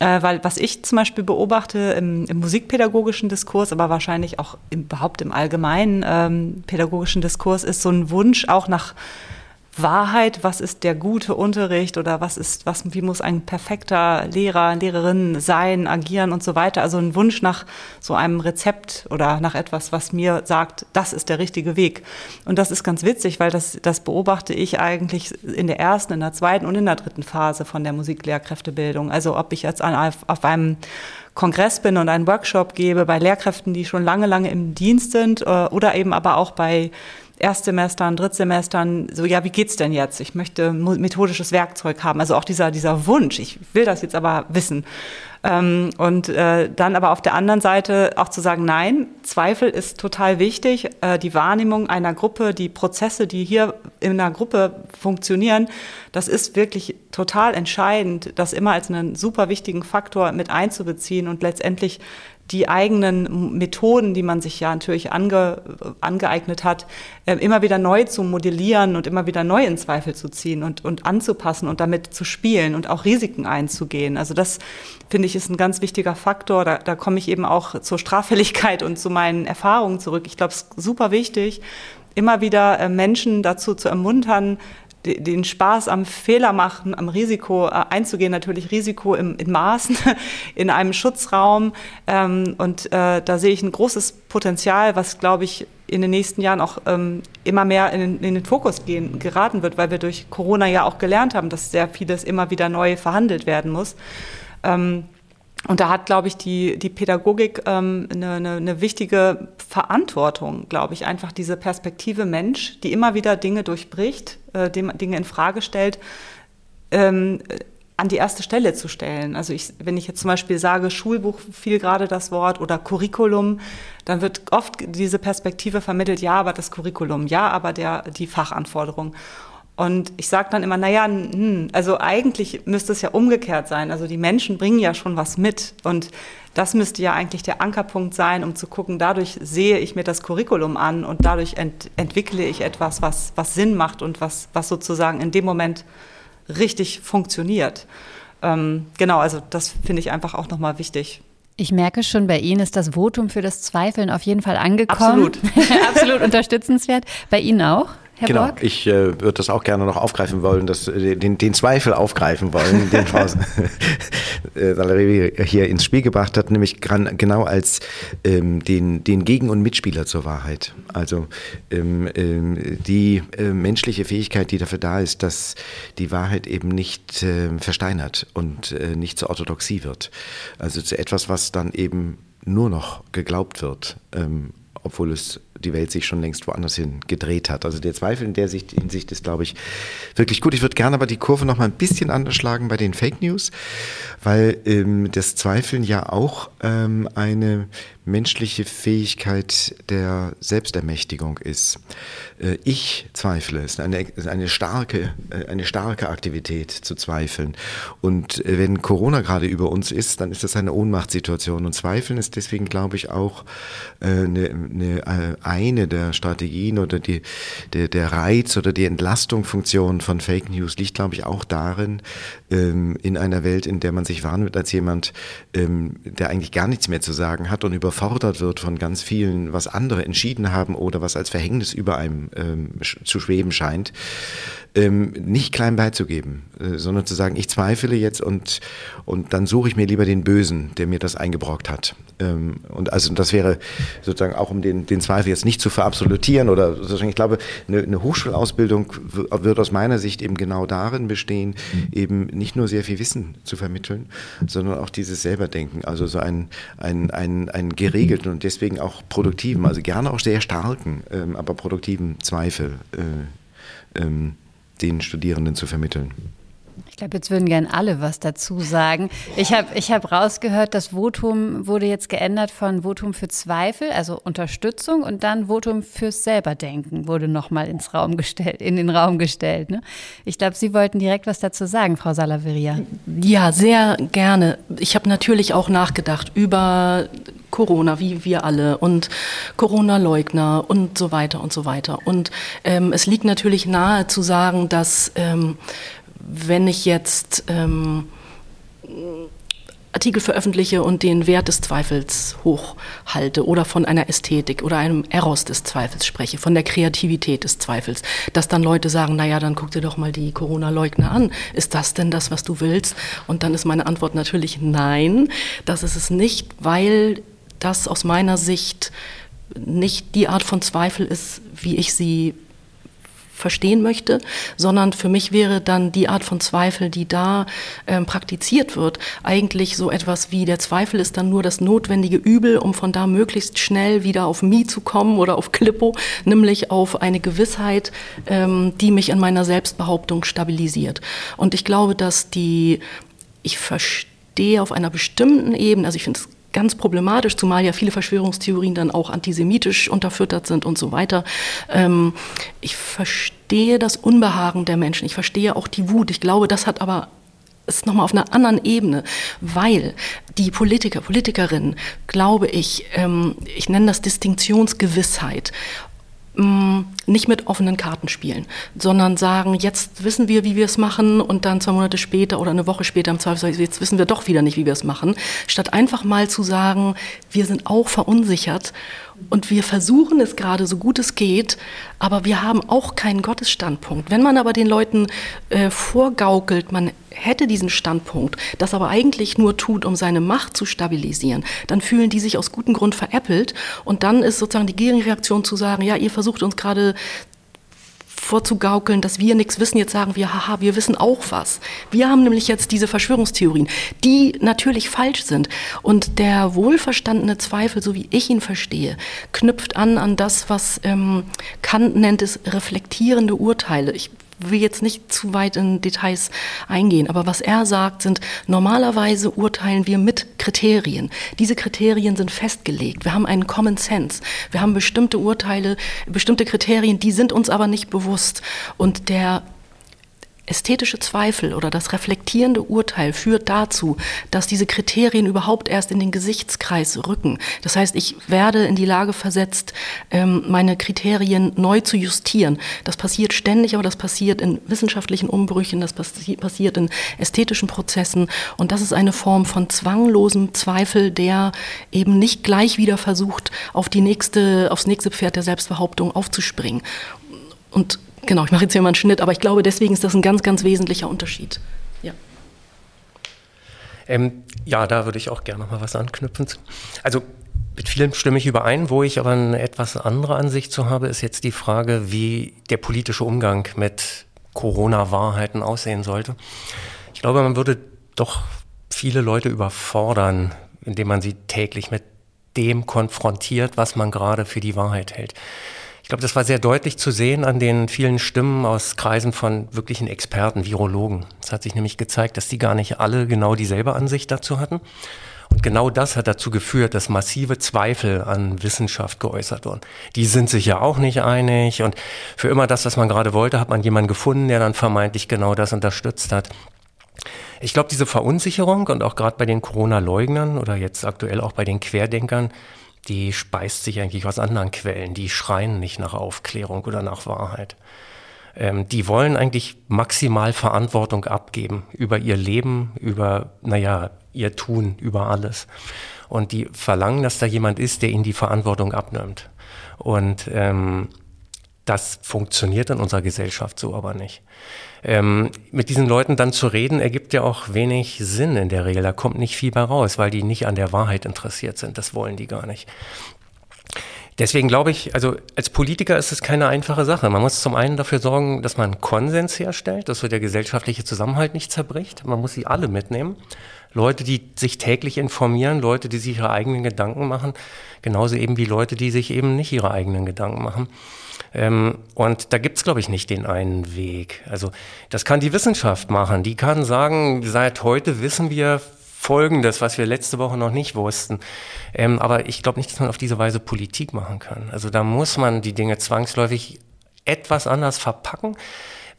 Äh, weil was ich zum Beispiel beobachte im, im musikpädagogischen Diskurs, aber wahrscheinlich auch im, überhaupt im allgemeinen ähm, pädagogischen Diskurs, ist so ein Wunsch auch nach Wahrheit, was ist der gute Unterricht oder was ist, was, wie muss ein perfekter Lehrer, Lehrerin sein, agieren und so weiter. Also ein Wunsch nach so einem Rezept oder nach etwas, was mir sagt, das ist der richtige Weg. Und das ist ganz witzig, weil das, das beobachte ich eigentlich in der ersten, in der zweiten und in der dritten Phase von der Musiklehrkräftebildung. Also ob ich jetzt an, auf einem Kongress bin und einen Workshop gebe bei Lehrkräften, die schon lange, lange im Dienst sind äh, oder eben aber auch bei Erstsemestern, Drittsemestern, so, ja, wie geht's denn jetzt? Ich möchte methodisches Werkzeug haben. Also auch dieser, dieser Wunsch, ich will das jetzt aber wissen. Ähm, und äh, dann aber auf der anderen Seite auch zu sagen, nein, Zweifel ist total wichtig. Äh, die Wahrnehmung einer Gruppe, die Prozesse, die hier in einer Gruppe funktionieren, das ist wirklich total entscheidend, das immer als einen super wichtigen Faktor mit einzubeziehen und letztendlich die eigenen Methoden, die man sich ja natürlich ange, angeeignet hat, äh, immer wieder neu zu modellieren und immer wieder neu in Zweifel zu ziehen und, und anzupassen und damit zu spielen und auch Risiken einzugehen. Also das finde ich ist ein ganz wichtiger Faktor. Da, da komme ich eben auch zur Straffälligkeit und zu meinen Erfahrungen zurück. Ich glaube, es ist super wichtig, immer wieder äh, Menschen dazu zu ermuntern, den Spaß am Fehler machen, am Risiko äh, einzugehen, natürlich Risiko im, in Maßen, in einem Schutzraum. Ähm, und äh, da sehe ich ein großes Potenzial, was, glaube ich, in den nächsten Jahren auch ähm, immer mehr in, den Fokus gehen, geraten wird, weil wir durch Corona ja auch gelernt haben, dass sehr vieles immer wieder neu verhandelt werden muss. Und da hat, glaube ich, die, die Pädagogik ähm, eine, eine, eine wichtige Verantwortung, glaube ich, einfach diese Perspektive Mensch, die immer wieder Dinge durchbricht, äh, Dinge in Frage stellt, ähm, an die erste Stelle zu stellen. Also ich, wenn ich jetzt zum Beispiel sage, Schulbuch fiel gerade das Wort oder Curriculum, dann wird oft diese Perspektive vermittelt, ja, aber das Curriculum, ja, aber der, die Fachanforderung. Und ich sage dann immer, naja, hm, also eigentlich müsste es ja umgekehrt sein. Also die Menschen bringen ja schon was mit. Und das müsste ja eigentlich der Ankerpunkt sein, um zu gucken, dadurch sehe ich mir das Curriculum an und dadurch ent entwickle ich etwas, was, was Sinn macht und was, was sozusagen in dem Moment richtig funktioniert. Ähm, genau, also das finde ich einfach auch nochmal wichtig. Ich merke schon, bei Ihnen ist das Votum für das Zweifeln auf jeden Fall angekommen. Absolut. Absolut unterstützenswert. Bei Ihnen auch? Herr genau, Borg? ich äh, würde das auch gerne noch aufgreifen wollen, dass, äh, den, den Zweifel aufgreifen wollen, den Frau äh, Saleri hier ins Spiel gebracht hat, nämlich genau als ähm, den, den Gegen- und Mitspieler zur Wahrheit. Also ähm, ähm, die äh, menschliche Fähigkeit, die dafür da ist, dass die Wahrheit eben nicht äh, versteinert und äh, nicht zur Orthodoxie wird. Also zu etwas, was dann eben nur noch geglaubt wird, ähm, obwohl es die Welt sich schon längst woanders hin gedreht hat. Also der Zweifel in der Sicht, Hinsicht ist, glaube ich, wirklich gut. Ich würde gerne aber die Kurve noch mal ein bisschen anders schlagen bei den Fake News, weil ähm, das Zweifeln ja auch ähm, eine menschliche Fähigkeit der Selbstermächtigung ist. Äh, ich zweifle, es ist eine, eine, starke, äh, eine starke Aktivität zu zweifeln. Und äh, wenn Corona gerade über uns ist, dann ist das eine Ohnmachtssituation. Und Zweifeln ist deswegen, glaube ich, auch eine, eine, eine der Strategien oder die, der, der Reiz oder die Entlastungsfunktion von Fake News liegt, glaube ich, auch darin, ähm, in einer Welt, in der man sich wahrnimmt als jemand, ähm, der eigentlich gar nichts mehr zu sagen hat und über überfordert wird von ganz vielen, was andere entschieden haben oder was als Verhängnis über einem ähm, zu schweben scheint, ähm, nicht klein beizugeben, äh, sondern zu sagen, ich zweifle jetzt und, und dann suche ich mir lieber den Bösen, der mir das eingebrockt hat. Ähm, und also das wäre sozusagen auch, um den, den Zweifel jetzt nicht zu verabsolutieren oder sozusagen, ich glaube, eine, eine Hochschulausbildung wird aus meiner Sicht eben genau darin bestehen, eben nicht nur sehr viel Wissen zu vermitteln, sondern auch dieses Selberdenken, also so einen, einen, einen, einen geregelten und deswegen auch produktiven, also gerne auch sehr starken, ähm, aber produktiven Zweifel äh, ähm, den Studierenden zu vermitteln. Ich glaube, jetzt würden gern alle was dazu sagen. Ich habe ich hab rausgehört, das Votum wurde jetzt geändert von Votum für Zweifel, also Unterstützung, und dann Votum fürs Selberdenken wurde nochmal ins Raum gestellt, in den Raum gestellt. Ne? Ich glaube, Sie wollten direkt was dazu sagen, Frau Salaveria. Ja, sehr gerne. Ich habe natürlich auch nachgedacht über Corona, wie wir alle, und Corona-Leugner und so weiter und so weiter. Und ähm, es liegt natürlich nahe zu sagen, dass ähm, wenn ich jetzt ähm, Artikel veröffentliche und den Wert des Zweifels hochhalte oder von einer Ästhetik oder einem Eros des Zweifels spreche, von der Kreativität des Zweifels, dass dann Leute sagen, naja, dann guck dir doch mal die Corona-Leugner an. Ist das denn das, was du willst? Und dann ist meine Antwort natürlich nein, das ist es nicht, weil das aus meiner Sicht nicht die Art von Zweifel ist, wie ich sie verstehen möchte, sondern für mich wäre dann die Art von Zweifel, die da ähm, praktiziert wird, eigentlich so etwas wie der Zweifel ist dann nur das notwendige Übel, um von da möglichst schnell wieder auf Mi zu kommen oder auf Klippo, nämlich auf eine Gewissheit, ähm, die mich in meiner Selbstbehauptung stabilisiert. Und ich glaube, dass die, ich verstehe auf einer bestimmten Ebene, also ich finde es ganz problematisch, zumal ja viele Verschwörungstheorien dann auch antisemitisch unterfüttert sind und so weiter. Ähm, ich verstehe das Unbehagen der Menschen, ich verstehe auch die Wut. Ich glaube, das hat aber ist nochmal auf einer anderen Ebene, weil die Politiker, Politikerinnen, glaube ich, ähm, ich nenne das Distinktionsgewissheit nicht mit offenen Karten spielen, sondern sagen, jetzt wissen wir, wie wir es machen und dann zwei Monate später oder eine Woche später im Zweifelsfall, jetzt wissen wir doch wieder nicht, wie wir es machen, statt einfach mal zu sagen, wir sind auch verunsichert und wir versuchen es gerade so gut es geht, aber wir haben auch keinen Gottesstandpunkt. Wenn man aber den Leuten äh, vorgaukelt, man hätte diesen Standpunkt, das aber eigentlich nur tut, um seine Macht zu stabilisieren, dann fühlen die sich aus gutem Grund veräppelt und dann ist sozusagen die Gegenreaktion zu sagen, ja, ihr versucht uns gerade vorzugaukeln, dass wir nichts wissen. Jetzt sagen wir, haha, wir wissen auch was. Wir haben nämlich jetzt diese Verschwörungstheorien, die natürlich falsch sind. Und der wohlverstandene Zweifel, so wie ich ihn verstehe, knüpft an an das, was ähm, Kant nennt es reflektierende Urteile. Ich will jetzt nicht zu weit in Details eingehen, aber was er sagt, sind normalerweise urteilen wir mit Kriterien. Diese Kriterien sind festgelegt. Wir haben einen Common Sense. Wir haben bestimmte Urteile, bestimmte Kriterien, die sind uns aber nicht bewusst. Und der ästhetische Zweifel oder das reflektierende Urteil führt dazu, dass diese Kriterien überhaupt erst in den Gesichtskreis rücken. Das heißt, ich werde in die Lage versetzt, ähm, meine Kriterien neu zu justieren. Das passiert ständig, aber das passiert in wissenschaftlichen Umbrüchen, das passiert in ästhetischen Prozessen. Und das ist eine Form von zwanglosem Zweifel, der eben nicht gleich wieder versucht, auf die nächste, aufs nächste Pferd der Selbstbehauptung aufzuspringen. Und Genau, ich mache jetzt hier mal einen Schnitt, aber ich glaube, deswegen ist das ein ganz, ganz wesentlicher Unterschied. Ja. Ähm, ja, da würde ich auch gerne noch mal was anknüpfen. Also mit vielen stimme ich überein, wo ich aber eine etwas andere Ansicht zu habe, ist jetzt die Frage, wie der politische Umgang mit Corona-Wahrheiten aussehen sollte. Ich glaube, man würde doch viele Leute überfordern, indem man sie täglich mit dem konfrontiert, was man gerade für die Wahrheit hält. Ich glaube, das war sehr deutlich zu sehen an den vielen Stimmen aus Kreisen von wirklichen Experten, Virologen. Es hat sich nämlich gezeigt, dass die gar nicht alle genau dieselbe Ansicht dazu hatten. Und genau das hat dazu geführt, dass massive Zweifel an Wissenschaft geäußert wurden. Die sind sich ja auch nicht einig und für immer das, was man gerade wollte, hat man jemanden gefunden, der dann vermeintlich genau das unterstützt hat. Ich glaube, diese Verunsicherung und auch gerade bei den Corona-Leugnern oder jetzt aktuell auch bei den Querdenkern, die speist sich eigentlich aus anderen Quellen. Die schreien nicht nach Aufklärung oder nach Wahrheit. Ähm, die wollen eigentlich maximal Verantwortung abgeben über ihr Leben, über, naja, ihr Tun, über alles. Und die verlangen, dass da jemand ist, der ihnen die Verantwortung abnimmt. Und ähm, das funktioniert in unserer Gesellschaft so aber nicht. Ähm, mit diesen Leuten dann zu reden, ergibt ja auch wenig Sinn in der Regel. Da kommt nicht viel bei raus, weil die nicht an der Wahrheit interessiert sind. Das wollen die gar nicht. Deswegen glaube ich, also als Politiker ist es keine einfache Sache. Man muss zum einen dafür sorgen, dass man Konsens herstellt, dass so der gesellschaftliche Zusammenhalt nicht zerbricht. Man muss sie alle mitnehmen. Leute, die sich täglich informieren, Leute, die sich ihre eigenen Gedanken machen, genauso eben wie Leute, die sich eben nicht ihre eigenen Gedanken machen. Ähm, und da gibt's glaube ich, nicht den einen Weg. Also das kann die Wissenschaft machen. Die kann sagen, seit heute wissen wir Folgendes, was wir letzte Woche noch nicht wussten. Ähm, aber ich glaube nicht, dass man auf diese Weise Politik machen kann. Also da muss man die Dinge zwangsläufig etwas anders verpacken,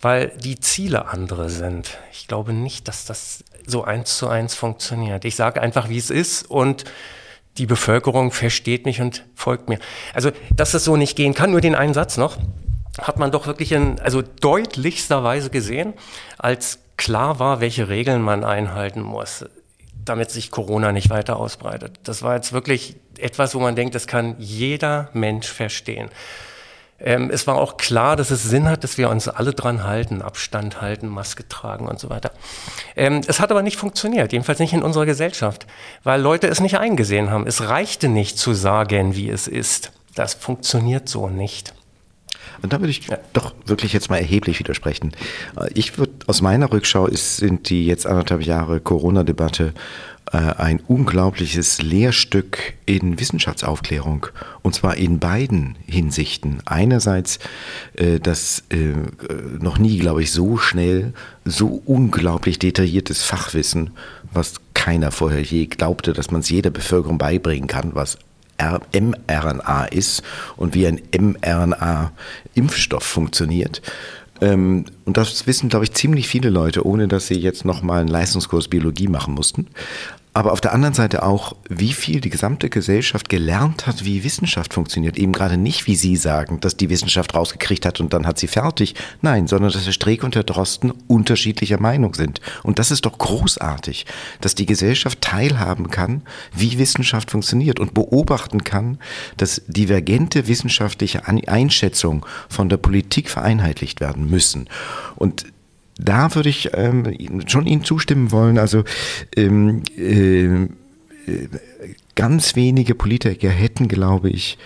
weil die Ziele andere sind. Ich glaube nicht, dass das so eins zu eins funktioniert. Ich sage einfach, wie es ist und die Bevölkerung versteht mich und folgt mir. Also, dass es so nicht gehen kann, nur den einen Satz noch, hat man doch wirklich in, also deutlichster Weise gesehen, als klar war, welche Regeln man einhalten muss, damit sich Corona nicht weiter ausbreitet. Das war jetzt wirklich etwas, wo man denkt, das kann jeder Mensch verstehen. Ähm, es war auch klar, dass es Sinn hat, dass wir uns alle dran halten, Abstand halten, Maske tragen und so weiter. Ähm, es hat aber nicht funktioniert, jedenfalls nicht in unserer Gesellschaft, weil Leute es nicht eingesehen haben. Es reichte nicht zu sagen, wie es ist. Das funktioniert so nicht. Und da würde ich ja. doch wirklich jetzt mal erheblich widersprechen. Ich würde aus meiner Rückschau ist, sind die jetzt anderthalb Jahre Corona-Debatte äh, ein unglaubliches Lehrstück in Wissenschaftsaufklärung. Und zwar in beiden Hinsichten. Einerseits, äh, dass äh, noch nie, glaube ich, so schnell, so unglaublich detailliertes Fachwissen, was keiner vorher je glaubte, dass man es jeder Bevölkerung beibringen kann, was mRNA ist und wie ein mRNA-Impfstoff funktioniert. Ähm, und das wissen, glaube ich, ziemlich viele Leute, ohne dass sie jetzt nochmal einen Leistungskurs Biologie machen mussten aber auf der anderen Seite auch, wie viel die gesamte Gesellschaft gelernt hat, wie Wissenschaft funktioniert. Eben gerade nicht, wie Sie sagen, dass die Wissenschaft rausgekriegt hat und dann hat sie fertig. Nein, sondern dass der Streeck und der Drosten unterschiedlicher Meinung sind. Und das ist doch großartig, dass die Gesellschaft teilhaben kann, wie Wissenschaft funktioniert und beobachten kann, dass divergente wissenschaftliche Einschätzungen von der Politik vereinheitlicht werden müssen. Und da würde ich ähm, schon Ihnen zustimmen wollen. Also ähm, äh, ganz wenige Politiker hätten, glaube ich,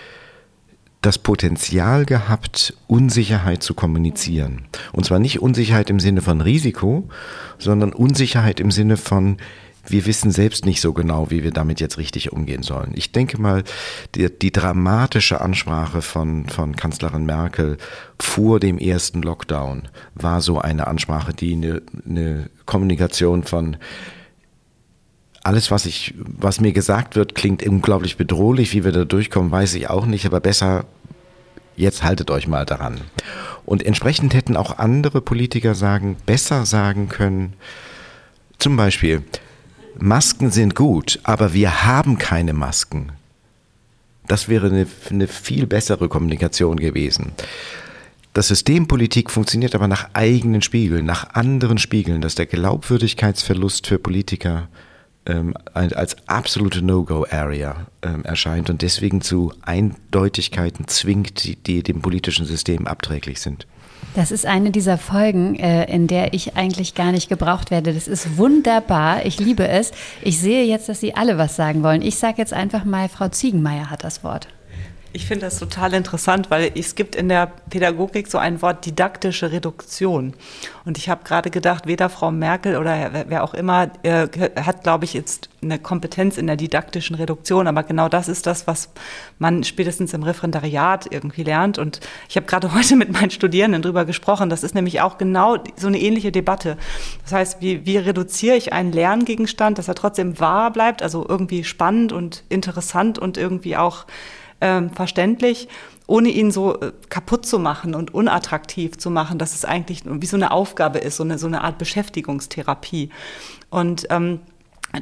das Potenzial gehabt, Unsicherheit zu kommunizieren. Und zwar nicht Unsicherheit im Sinne von Risiko, sondern Unsicherheit im Sinne von, wir wissen selbst nicht so genau, wie wir damit jetzt richtig umgehen sollen. Ich denke mal, die, die dramatische Ansprache von, von Kanzlerin Merkel vor dem ersten Lockdown war so eine Ansprache, die eine, eine Kommunikation von alles, was ich, was mir gesagt wird, klingt unglaublich bedrohlich. Wie wir da durchkommen, weiß ich auch nicht, aber besser, jetzt haltet euch mal daran. Und entsprechend hätten auch andere Politiker sagen, besser sagen können, zum Beispiel, Masken sind gut, aber wir haben keine Masken. Das wäre eine, eine viel bessere Kommunikation gewesen. Das Systempolitik funktioniert aber nach eigenen Spiegeln, nach anderen Spiegeln, dass der Glaubwürdigkeitsverlust für Politiker ähm, als absolute No-Go-Area ähm, erscheint und deswegen zu Eindeutigkeiten zwingt, die, die dem politischen System abträglich sind. Das ist eine dieser Folgen, äh, in der ich eigentlich gar nicht gebraucht werde. Das ist wunderbar. Ich liebe es. Ich sehe jetzt, dass Sie alle was sagen wollen. Ich sage jetzt einfach mal, Frau Ziegenmeier hat das Wort. Ich finde das total interessant, weil es gibt in der Pädagogik so ein Wort didaktische Reduktion. Und ich habe gerade gedacht, weder Frau Merkel oder wer auch immer äh, hat, glaube ich, jetzt eine Kompetenz in der didaktischen Reduktion. Aber genau das ist das, was man spätestens im Referendariat irgendwie lernt. Und ich habe gerade heute mit meinen Studierenden drüber gesprochen. Das ist nämlich auch genau so eine ähnliche Debatte. Das heißt, wie, wie reduziere ich einen Lerngegenstand, dass er trotzdem wahr bleibt, also irgendwie spannend und interessant und irgendwie auch ähm, verständlich, ohne ihn so äh, kaputt zu machen und unattraktiv zu machen, dass es eigentlich wie so eine Aufgabe ist, so eine, so eine Art Beschäftigungstherapie. Und ähm,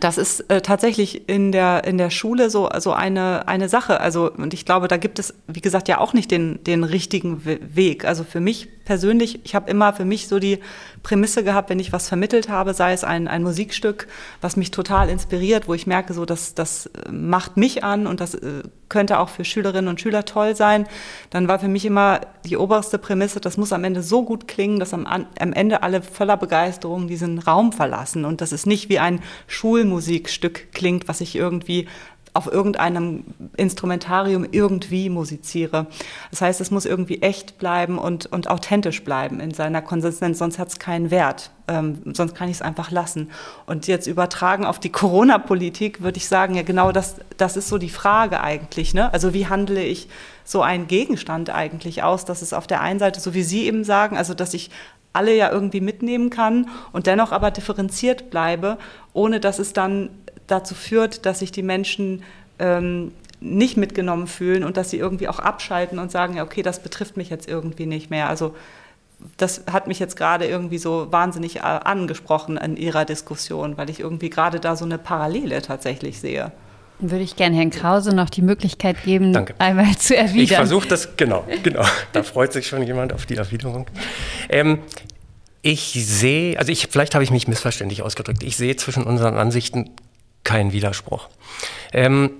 das ist äh, tatsächlich in der, in der Schule so, so eine, eine Sache. Also, und ich glaube, da gibt es, wie gesagt, ja auch nicht den, den richtigen Weg. Also für mich persönlich, ich habe immer für mich so die Prämisse gehabt, wenn ich was vermittelt habe, sei es ein, ein Musikstück, was mich total inspiriert, wo ich merke, so, dass das macht mich an und das äh, könnte auch für Schülerinnen und Schüler toll sein, dann war für mich immer die oberste Prämisse, das muss am Ende so gut klingen, dass am, am Ende alle voller Begeisterung diesen Raum verlassen und das ist nicht wie ein Schulmusikstück klingt, was ich irgendwie auf irgendeinem Instrumentarium irgendwie musiziere. Das heißt, es muss irgendwie echt bleiben und, und authentisch bleiben in seiner Konsistenz, sonst hat es keinen Wert. Ähm, sonst kann ich es einfach lassen. Und jetzt übertragen auf die Corona-Politik würde ich sagen, ja genau das, das ist so die Frage eigentlich. Ne? Also wie handle ich so einen Gegenstand eigentlich aus, dass es auf der einen Seite, so wie Sie eben sagen, also dass ich alle ja irgendwie mitnehmen kann und dennoch aber differenziert bleibe, ohne dass es dann dazu führt, dass sich die Menschen ähm, nicht mitgenommen fühlen und dass sie irgendwie auch abschalten und sagen, ja, okay, das betrifft mich jetzt irgendwie nicht mehr. Also das hat mich jetzt gerade irgendwie so wahnsinnig äh, angesprochen in Ihrer Diskussion, weil ich irgendwie gerade da so eine Parallele tatsächlich sehe. Dann würde ich gerne Herrn Krause noch die Möglichkeit geben, Danke. einmal zu erwidern. Ich versuche das, genau, genau. Da freut sich schon jemand auf die Erwiderung. Ähm, ich sehe, also ich, vielleicht habe ich mich missverständlich ausgedrückt. Ich sehe zwischen unseren Ansichten kein Widerspruch. Ähm,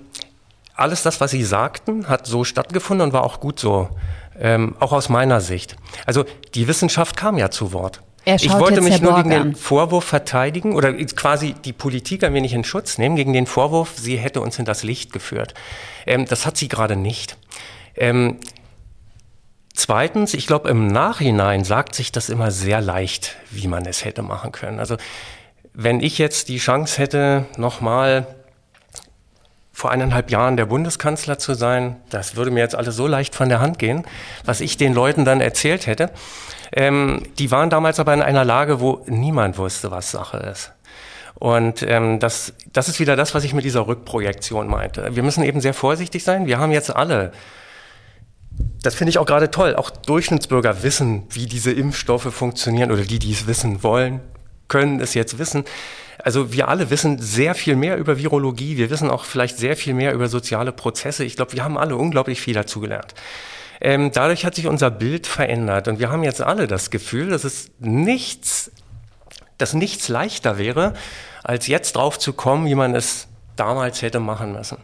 alles das, was Sie sagten, hat so stattgefunden und war auch gut so, ähm, auch aus meiner Sicht. Also die Wissenschaft kam ja zu Wort. ich wollte mich nur gegen den Vorwurf verteidigen oder quasi die Politik ein wenig in Schutz nehmen, gegen den Vorwurf, sie hätte uns in das Licht geführt. Ähm, das hat sie gerade nicht. Ähm, zweitens, ich glaube, im Nachhinein sagt sich das immer sehr leicht, wie man es hätte machen können. Also wenn ich jetzt die Chance hätte, nochmal vor eineinhalb Jahren der Bundeskanzler zu sein, das würde mir jetzt alles so leicht von der Hand gehen, was ich den Leuten dann erzählt hätte. Ähm, die waren damals aber in einer Lage, wo niemand wusste, was Sache ist. Und ähm, das, das ist wieder das, was ich mit dieser Rückprojektion meinte. Wir müssen eben sehr vorsichtig sein. Wir haben jetzt alle das finde ich auch gerade toll. Auch Durchschnittsbürger wissen, wie diese Impfstoffe funktionieren oder die, die es wissen wollen, können es jetzt wissen. Also wir alle wissen sehr viel mehr über Virologie. Wir wissen auch vielleicht sehr viel mehr über soziale Prozesse. Ich glaube, wir haben alle unglaublich viel dazugelernt. Ähm, dadurch hat sich unser Bild verändert und wir haben jetzt alle das Gefühl, dass es nichts, dass nichts leichter wäre, als jetzt drauf zu kommen, wie man es damals hätte machen müssen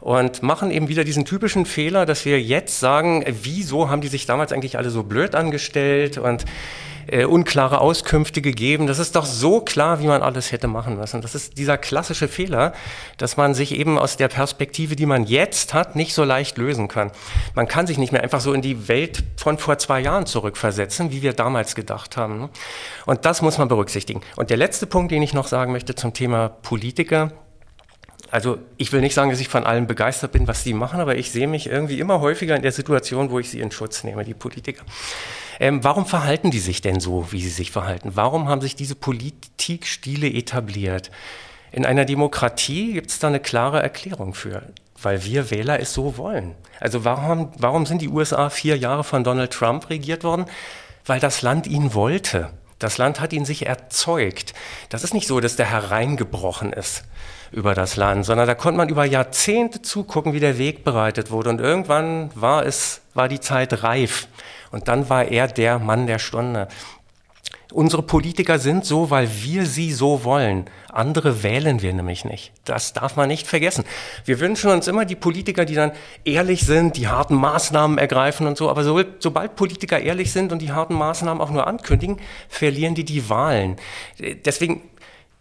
und machen eben wieder diesen typischen Fehler, dass wir jetzt sagen, wieso haben die sich damals eigentlich alle so blöd angestellt und äh, unklare Auskünfte gegeben. Das ist doch so klar, wie man alles hätte machen müssen. Das ist dieser klassische Fehler, dass man sich eben aus der Perspektive, die man jetzt hat, nicht so leicht lösen kann. Man kann sich nicht mehr einfach so in die Welt von vor zwei Jahren zurückversetzen, wie wir damals gedacht haben. Und das muss man berücksichtigen. Und der letzte Punkt, den ich noch sagen möchte zum Thema Politiker, also ich will nicht sagen, dass ich von allem begeistert bin, was sie machen, aber ich sehe mich irgendwie immer häufiger in der Situation, wo ich sie in Schutz nehme, die Politiker. Ähm, warum verhalten die sich denn so, wie sie sich verhalten? Warum haben sich diese Politikstile etabliert? In einer Demokratie gibt es da eine klare Erklärung für, weil wir Wähler es so wollen. Also warum, warum sind die USA vier Jahre von Donald Trump regiert worden? Weil das Land ihn wollte. Das Land hat ihn sich erzeugt. Das ist nicht so, dass der hereingebrochen ist über das Land, sondern da konnte man über Jahrzehnte zugucken, wie der Weg bereitet wurde. Und irgendwann war es, war die Zeit reif. Und dann war er der Mann der Stunde. Unsere Politiker sind so, weil wir sie so wollen. Andere wählen wir nämlich nicht. Das darf man nicht vergessen. Wir wünschen uns immer die Politiker, die dann ehrlich sind, die harten Maßnahmen ergreifen und so. Aber so, sobald Politiker ehrlich sind und die harten Maßnahmen auch nur ankündigen, verlieren die die Wahlen. Deswegen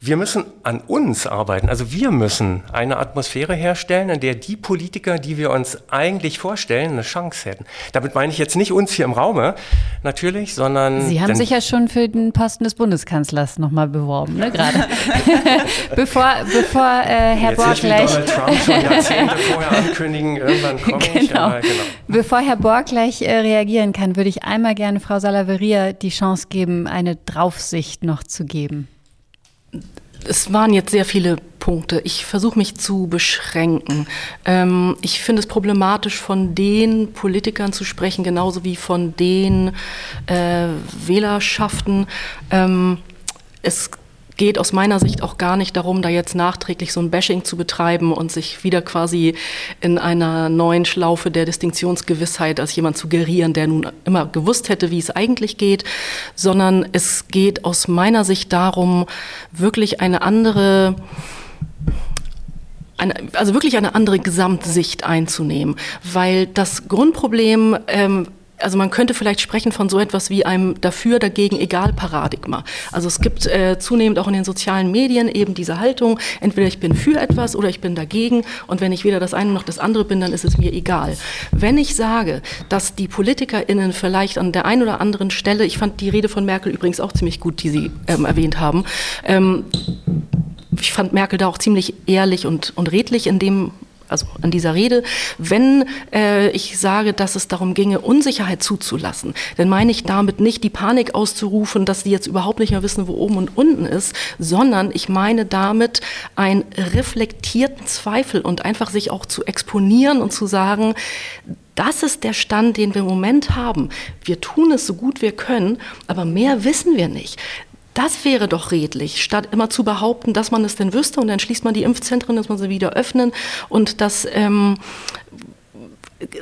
wir müssen an uns arbeiten. Also wir müssen eine Atmosphäre herstellen, in der die Politiker, die wir uns eigentlich vorstellen, eine Chance hätten. Damit meine ich jetzt nicht uns hier im Raume, natürlich, sondern. Sie haben sich ja schon für den Posten des Bundeskanzlers nochmal beworben, ne, gerade. bevor bevor äh, Herr Borg gleich. Donald Trump schon Jahrzehnte vorher ankündigen, irgendwann komme genau. ich. Aber, genau. Bevor Herr Borg gleich äh, reagieren kann, würde ich einmal gerne Frau Salaveria die Chance geben, eine Draufsicht noch zu geben. Es waren jetzt sehr viele Punkte. Ich versuche mich zu beschränken. Ähm, ich finde es problematisch, von den Politikern zu sprechen, genauso wie von den äh, Wählerschaften. Ähm, es geht aus meiner Sicht auch gar nicht darum, da jetzt nachträglich so ein Bashing zu betreiben und sich wieder quasi in einer neuen Schlaufe der Distinktionsgewissheit als jemand zu gerieren, der nun immer gewusst hätte, wie es eigentlich geht, sondern es geht aus meiner Sicht darum, wirklich eine andere eine, also wirklich eine andere Gesamtsicht einzunehmen, weil das Grundproblem ähm, also man könnte vielleicht sprechen von so etwas wie einem dafür, dagegen, egal Paradigma. Also es gibt äh, zunehmend auch in den sozialen Medien eben diese Haltung, entweder ich bin für etwas oder ich bin dagegen und wenn ich weder das eine noch das andere bin, dann ist es mir egal. Wenn ich sage, dass die PolitikerInnen vielleicht an der einen oder anderen Stelle, ich fand die Rede von Merkel übrigens auch ziemlich gut, die Sie ähm, erwähnt haben, ähm, ich fand Merkel da auch ziemlich ehrlich und, und redlich in dem, also an dieser Rede, wenn äh, ich sage, dass es darum ginge, Unsicherheit zuzulassen, dann meine ich damit nicht die Panik auszurufen, dass sie jetzt überhaupt nicht mehr wissen, wo oben und unten ist, sondern ich meine damit einen reflektierten Zweifel und einfach sich auch zu exponieren und zu sagen, das ist der Stand, den wir im Moment haben. Wir tun es so gut wir können, aber mehr wissen wir nicht. Das wäre doch redlich, statt immer zu behaupten, dass man es denn wüsste und dann schließt man die Impfzentren, dass man sie wieder öffnen und das ähm,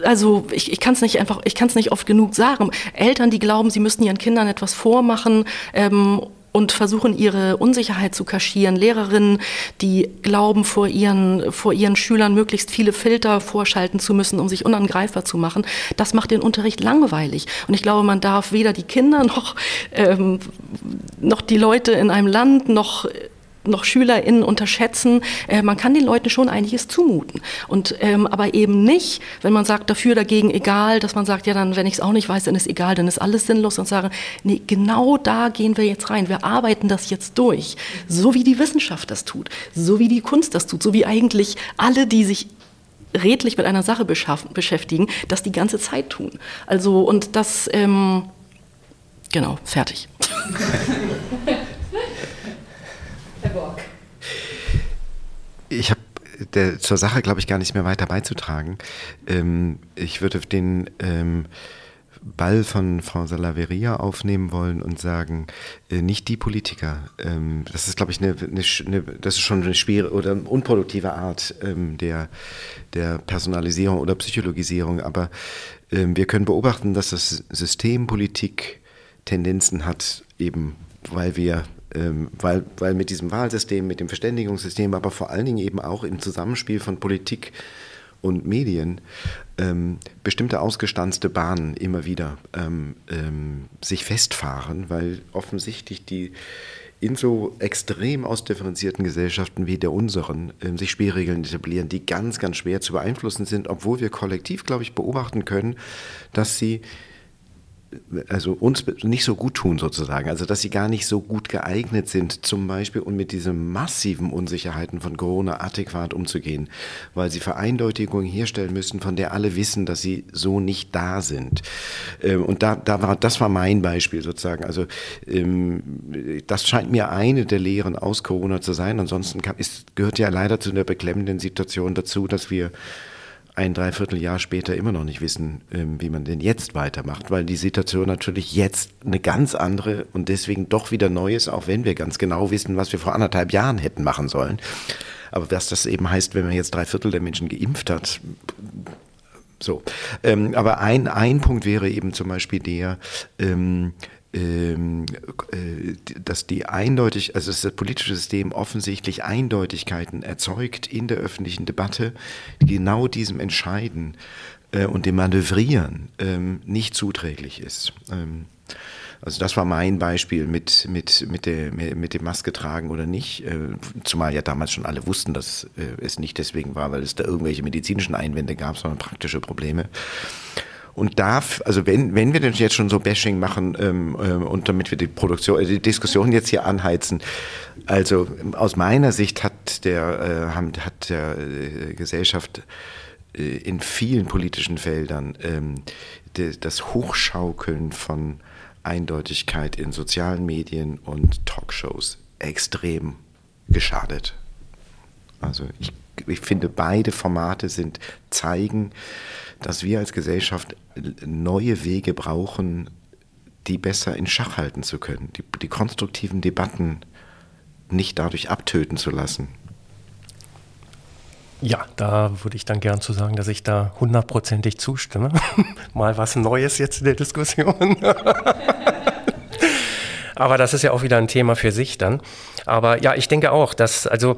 also ich, ich kann es nicht einfach, ich kann es nicht oft genug sagen. Eltern, die glauben, sie müssten ihren Kindern etwas vormachen ähm, und versuchen ihre Unsicherheit zu kaschieren. Lehrerinnen, die glauben, vor ihren, vor ihren Schülern möglichst viele Filter vorschalten zu müssen, um sich unangreifbar zu machen. Das macht den Unterricht langweilig. Und ich glaube, man darf weder die Kinder noch, ähm, noch die Leute in einem Land noch noch SchülerInnen unterschätzen. Äh, man kann den Leuten schon einiges zumuten. Und, ähm, aber eben nicht, wenn man sagt, dafür, dagegen, egal, dass man sagt, ja, dann, wenn ich es auch nicht weiß, dann ist egal, dann ist alles sinnlos und sagen, nee, genau da gehen wir jetzt rein. Wir arbeiten das jetzt durch. So wie die Wissenschaft das tut, so wie die Kunst das tut, so wie eigentlich alle, die sich redlich mit einer Sache beschäftigen, das die ganze Zeit tun. Also, und das, ähm, genau, fertig. Ich habe der, zur Sache, glaube ich, gar nicht mehr weiter beizutragen. Ähm, ich würde den ähm, Ball von Frau Salaveria aufnehmen wollen und sagen, äh, nicht die Politiker. Ähm, das ist, glaube ich, eine, eine, eine, das ist schon eine schwere oder unproduktive Art ähm, der, der Personalisierung oder Psychologisierung. Aber ähm, wir können beobachten, dass das System Politik Tendenzen hat, eben weil wir weil, weil mit diesem Wahlsystem, mit dem Verständigungssystem, aber vor allen Dingen eben auch im Zusammenspiel von Politik und Medien ähm, bestimmte ausgestanzte Bahnen immer wieder ähm, ähm, sich festfahren, weil offensichtlich die in so extrem ausdifferenzierten Gesellschaften wie der unseren ähm, sich Spielregeln etablieren, die ganz, ganz schwer zu beeinflussen sind, obwohl wir kollektiv, glaube ich, beobachten können, dass sie also uns nicht so gut tun sozusagen, also dass sie gar nicht so gut geeignet sind, zum Beispiel um mit diesen massiven Unsicherheiten von Corona adäquat umzugehen, weil sie Vereindeutigung herstellen müssen, von der alle wissen, dass sie so nicht da sind. Ähm, und da, da war, das war mein Beispiel sozusagen. Also ähm, das scheint mir eine der Lehren aus Corona zu sein. Ansonsten ist, gehört ja leider zu einer beklemmenden Situation dazu, dass wir ein Dreivierteljahr später immer noch nicht wissen, ähm, wie man denn jetzt weitermacht, weil die Situation natürlich jetzt eine ganz andere und deswegen doch wieder neu ist, auch wenn wir ganz genau wissen, was wir vor anderthalb Jahren hätten machen sollen. Aber was das eben heißt, wenn man jetzt drei Viertel der Menschen geimpft hat, so. Ähm, aber ein, ein Punkt wäre eben zum Beispiel der, ähm, ähm, äh, dass die eindeutig, also dass das politische System offensichtlich Eindeutigkeiten erzeugt in der öffentlichen Debatte, die genau diesem Entscheiden äh, und dem Manövrieren ähm, nicht zuträglich ist. Ähm, also das war mein Beispiel mit, mit, mit, der, mit dem Maske tragen oder nicht. Äh, zumal ja damals schon alle wussten, dass es nicht deswegen war, weil es da irgendwelche medizinischen Einwände gab, sondern praktische Probleme und darf, also wenn, wenn wir denn jetzt schon so Bashing machen ähm, ähm, und damit wir die Produktion, die Diskussion jetzt hier anheizen, also aus meiner Sicht hat der, äh, hat der äh, Gesellschaft äh, in vielen politischen Feldern ähm, de, das Hochschaukeln von Eindeutigkeit in sozialen Medien und Talkshows extrem geschadet. Also ich, ich finde, beide Formate sind zeigen, dass wir als Gesellschaft neue Wege brauchen, die besser in Schach halten zu können, die, die konstruktiven Debatten nicht dadurch abtöten zu lassen. Ja, da würde ich dann gern zu sagen, dass ich da hundertprozentig zustimme. Mal was Neues jetzt in der Diskussion. Aber das ist ja auch wieder ein Thema für sich dann. Aber ja, ich denke auch, dass also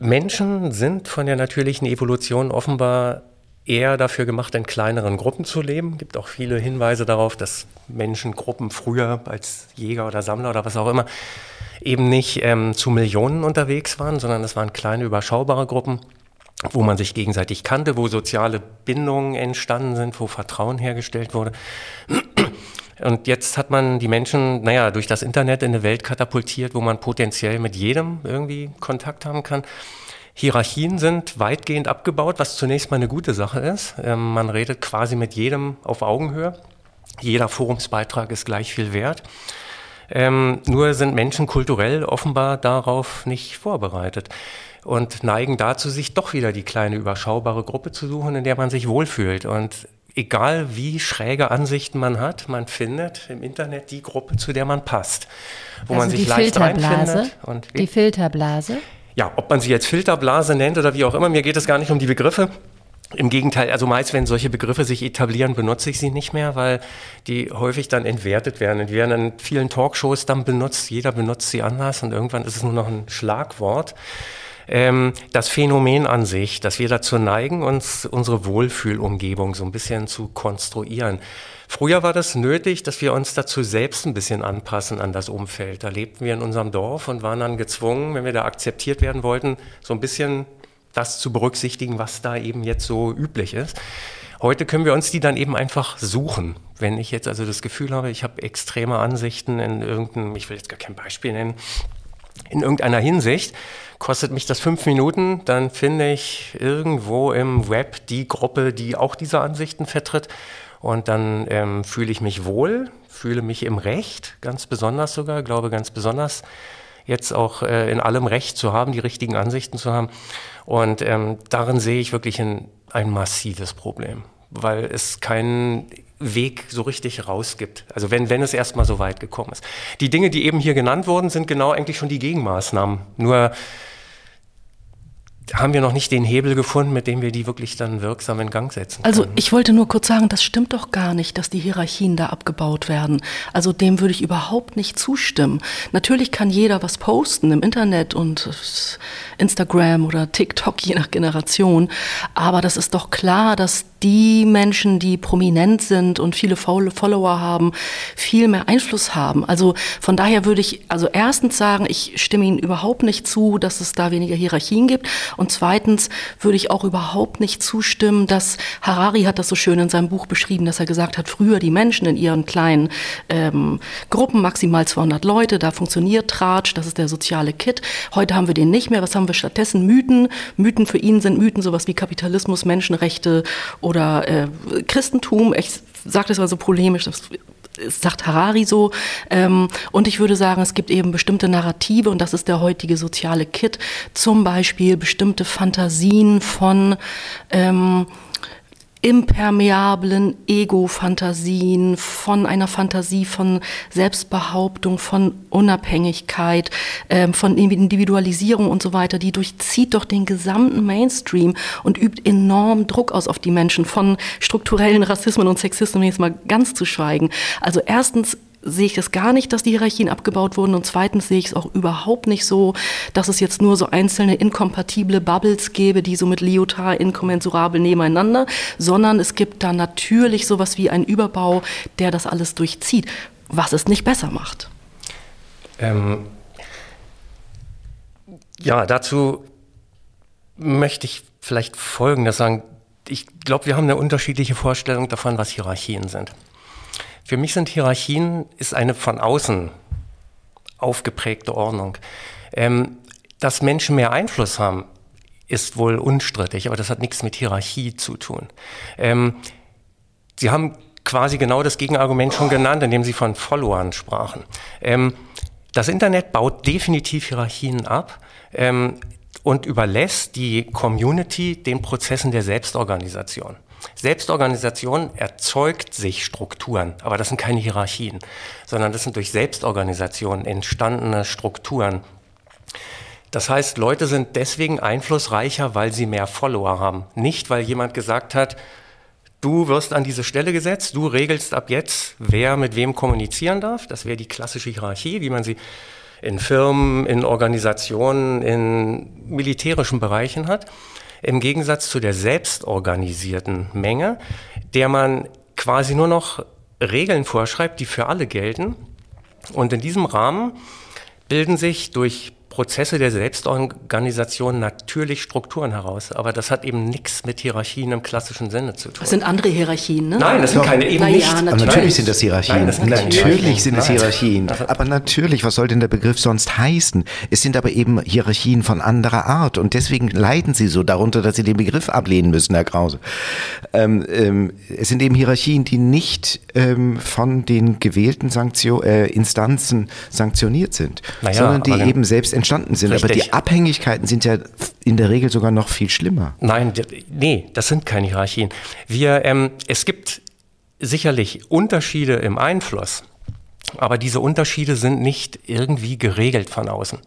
Menschen sind von der natürlichen Evolution offenbar eher dafür gemacht, in kleineren Gruppen zu leben. Es gibt auch viele Hinweise darauf, dass Menschengruppen früher als Jäger oder Sammler oder was auch immer eben nicht ähm, zu Millionen unterwegs waren, sondern es waren kleine, überschaubare Gruppen, wo man sich gegenseitig kannte, wo soziale Bindungen entstanden sind, wo Vertrauen hergestellt wurde. Und jetzt hat man die Menschen, naja, durch das Internet in eine Welt katapultiert, wo man potenziell mit jedem irgendwie Kontakt haben kann. Hierarchien sind weitgehend abgebaut, was zunächst mal eine gute Sache ist. Ähm, man redet quasi mit jedem auf Augenhöhe. Jeder Forumsbeitrag ist gleich viel wert. Ähm, nur sind Menschen kulturell offenbar darauf nicht vorbereitet und neigen dazu, sich doch wieder die kleine überschaubare Gruppe zu suchen, in der man sich wohlfühlt. Und egal wie schräge Ansichten man hat, man findet im Internet die Gruppe, zu der man passt, wo also man sich leicht Filterblase, reinfindet. Und die Filterblase. Ja, ob man sie jetzt Filterblase nennt oder wie auch immer, mir geht es gar nicht um die Begriffe. Im Gegenteil, also meist, wenn solche Begriffe sich etablieren, benutze ich sie nicht mehr, weil die häufig dann entwertet werden. Die werden in vielen Talkshows dann benutzt, jeder benutzt sie anders und irgendwann ist es nur noch ein Schlagwort. Ähm, das Phänomen an sich, dass wir dazu neigen, uns unsere Wohlfühlumgebung so ein bisschen zu konstruieren. Früher war das nötig, dass wir uns dazu selbst ein bisschen anpassen an das Umfeld. Da lebten wir in unserem Dorf und waren dann gezwungen, wenn wir da akzeptiert werden wollten, so ein bisschen das zu berücksichtigen, was da eben jetzt so üblich ist. Heute können wir uns die dann eben einfach suchen. Wenn ich jetzt also das Gefühl habe, ich habe extreme Ansichten in irgendeinem, ich will jetzt gar kein Beispiel nennen, in irgendeiner Hinsicht, kostet mich das fünf Minuten, dann finde ich irgendwo im Web die Gruppe, die auch diese Ansichten vertritt und dann ähm, fühle ich mich wohl, fühle mich im Recht, ganz besonders sogar, glaube ganz besonders jetzt auch äh, in allem Recht zu haben, die richtigen Ansichten zu haben. Und ähm, darin sehe ich wirklich ein, ein massives Problem, weil es keinen Weg so richtig rausgibt. Also wenn, wenn es erstmal so weit gekommen ist. Die Dinge, die eben hier genannt wurden, sind genau eigentlich schon die Gegenmaßnahmen. Nur haben wir noch nicht den Hebel gefunden, mit dem wir die wirklich dann wirksam in Gang setzen also können. Also ich wollte nur kurz sagen, das stimmt doch gar nicht, dass die Hierarchien da abgebaut werden. Also dem würde ich überhaupt nicht zustimmen. Natürlich kann jeder was posten im Internet und Instagram oder TikTok, je nach Generation. Aber das ist doch klar, dass die Menschen, die prominent sind und viele Follower haben, viel mehr Einfluss haben. Also von daher würde ich also erstens sagen, ich stimme Ihnen überhaupt nicht zu, dass es da weniger Hierarchien gibt. Und zweitens würde ich auch überhaupt nicht zustimmen, dass Harari hat das so schön in seinem Buch beschrieben, dass er gesagt hat, früher die Menschen in ihren kleinen ähm, Gruppen, maximal 200 Leute, da funktioniert Tratsch, das ist der soziale Kit. Heute haben wir den nicht mehr. Was haben wir stattdessen? Mythen. Mythen für ihn sind Mythen sowas wie Kapitalismus, Menschenrechte oder äh, Christentum. Ich sage das mal so polemisch, das sagt Harari so. Ähm, und ich würde sagen, es gibt eben bestimmte Narrative und das ist der heutige soziale Kit. Zum Beispiel bestimmte Fantasien von ähm, impermeablen Ego-Fantasien, von einer Fantasie von Selbstbehauptung, von Unabhängigkeit, äh, von Individualisierung und so weiter, die durchzieht doch den gesamten Mainstream und übt enorm Druck aus auf die Menschen, von strukturellen Rassismen und Sexismen jetzt mal ganz zu schweigen. Also erstens sehe ich es gar nicht, dass die Hierarchien abgebaut wurden. Und zweitens sehe ich es auch überhaupt nicht so, dass es jetzt nur so einzelne inkompatible Bubbles gäbe, die so mit Lyotard inkommensurabel nebeneinander, sondern es gibt da natürlich sowas wie einen Überbau, der das alles durchzieht, was es nicht besser macht. Ähm, ja, dazu möchte ich vielleicht Folgendes sagen. Ich glaube, wir haben eine unterschiedliche Vorstellung davon, was Hierarchien sind. Für mich sind Hierarchien ist eine von außen aufgeprägte Ordnung. Ähm, dass Menschen mehr Einfluss haben, ist wohl unstrittig, aber das hat nichts mit Hierarchie zu tun. Ähm, Sie haben quasi genau das Gegenargument schon genannt, indem Sie von Followern sprachen. Ähm, das Internet baut definitiv Hierarchien ab ähm, und überlässt die Community den Prozessen der Selbstorganisation. Selbstorganisation erzeugt sich Strukturen, aber das sind keine Hierarchien, sondern das sind durch Selbstorganisation entstandene Strukturen. Das heißt, Leute sind deswegen einflussreicher, weil sie mehr Follower haben. Nicht, weil jemand gesagt hat, du wirst an diese Stelle gesetzt, du regelst ab jetzt, wer mit wem kommunizieren darf. Das wäre die klassische Hierarchie, wie man sie in Firmen, in Organisationen, in militärischen Bereichen hat im Gegensatz zu der selbstorganisierten Menge, der man quasi nur noch Regeln vorschreibt, die für alle gelten. Und in diesem Rahmen bilden sich durch Prozesse der Selbstorganisation natürlich Strukturen heraus. Aber das hat eben nichts mit Hierarchien im klassischen Sinne zu tun. Das sind andere Hierarchien, ne? Nein, das sind keine, eben nicht. Ja, natürlich. natürlich. sind das Hierarchien. Nein, das sind natürlich sind es Hierarchien. Aber natürlich, was soll denn der Begriff sonst heißen? Es sind aber eben Hierarchien von anderer Art. Und deswegen leiden sie so darunter, dass sie den Begriff ablehnen müssen, Herr Krause. Ähm, ähm, es sind eben Hierarchien, die nicht ähm, von den gewählten Sanktio äh, Instanzen sanktioniert sind, naja, sondern die eben selbst entstehen entstanden sind. Richtig. Aber die Abhängigkeiten sind ja in der Regel sogar noch viel schlimmer. Nein, nee, das sind keine Hierarchien. Wir, ähm, es gibt sicherlich Unterschiede im Einfluss, aber diese Unterschiede sind nicht irgendwie geregelt von außen.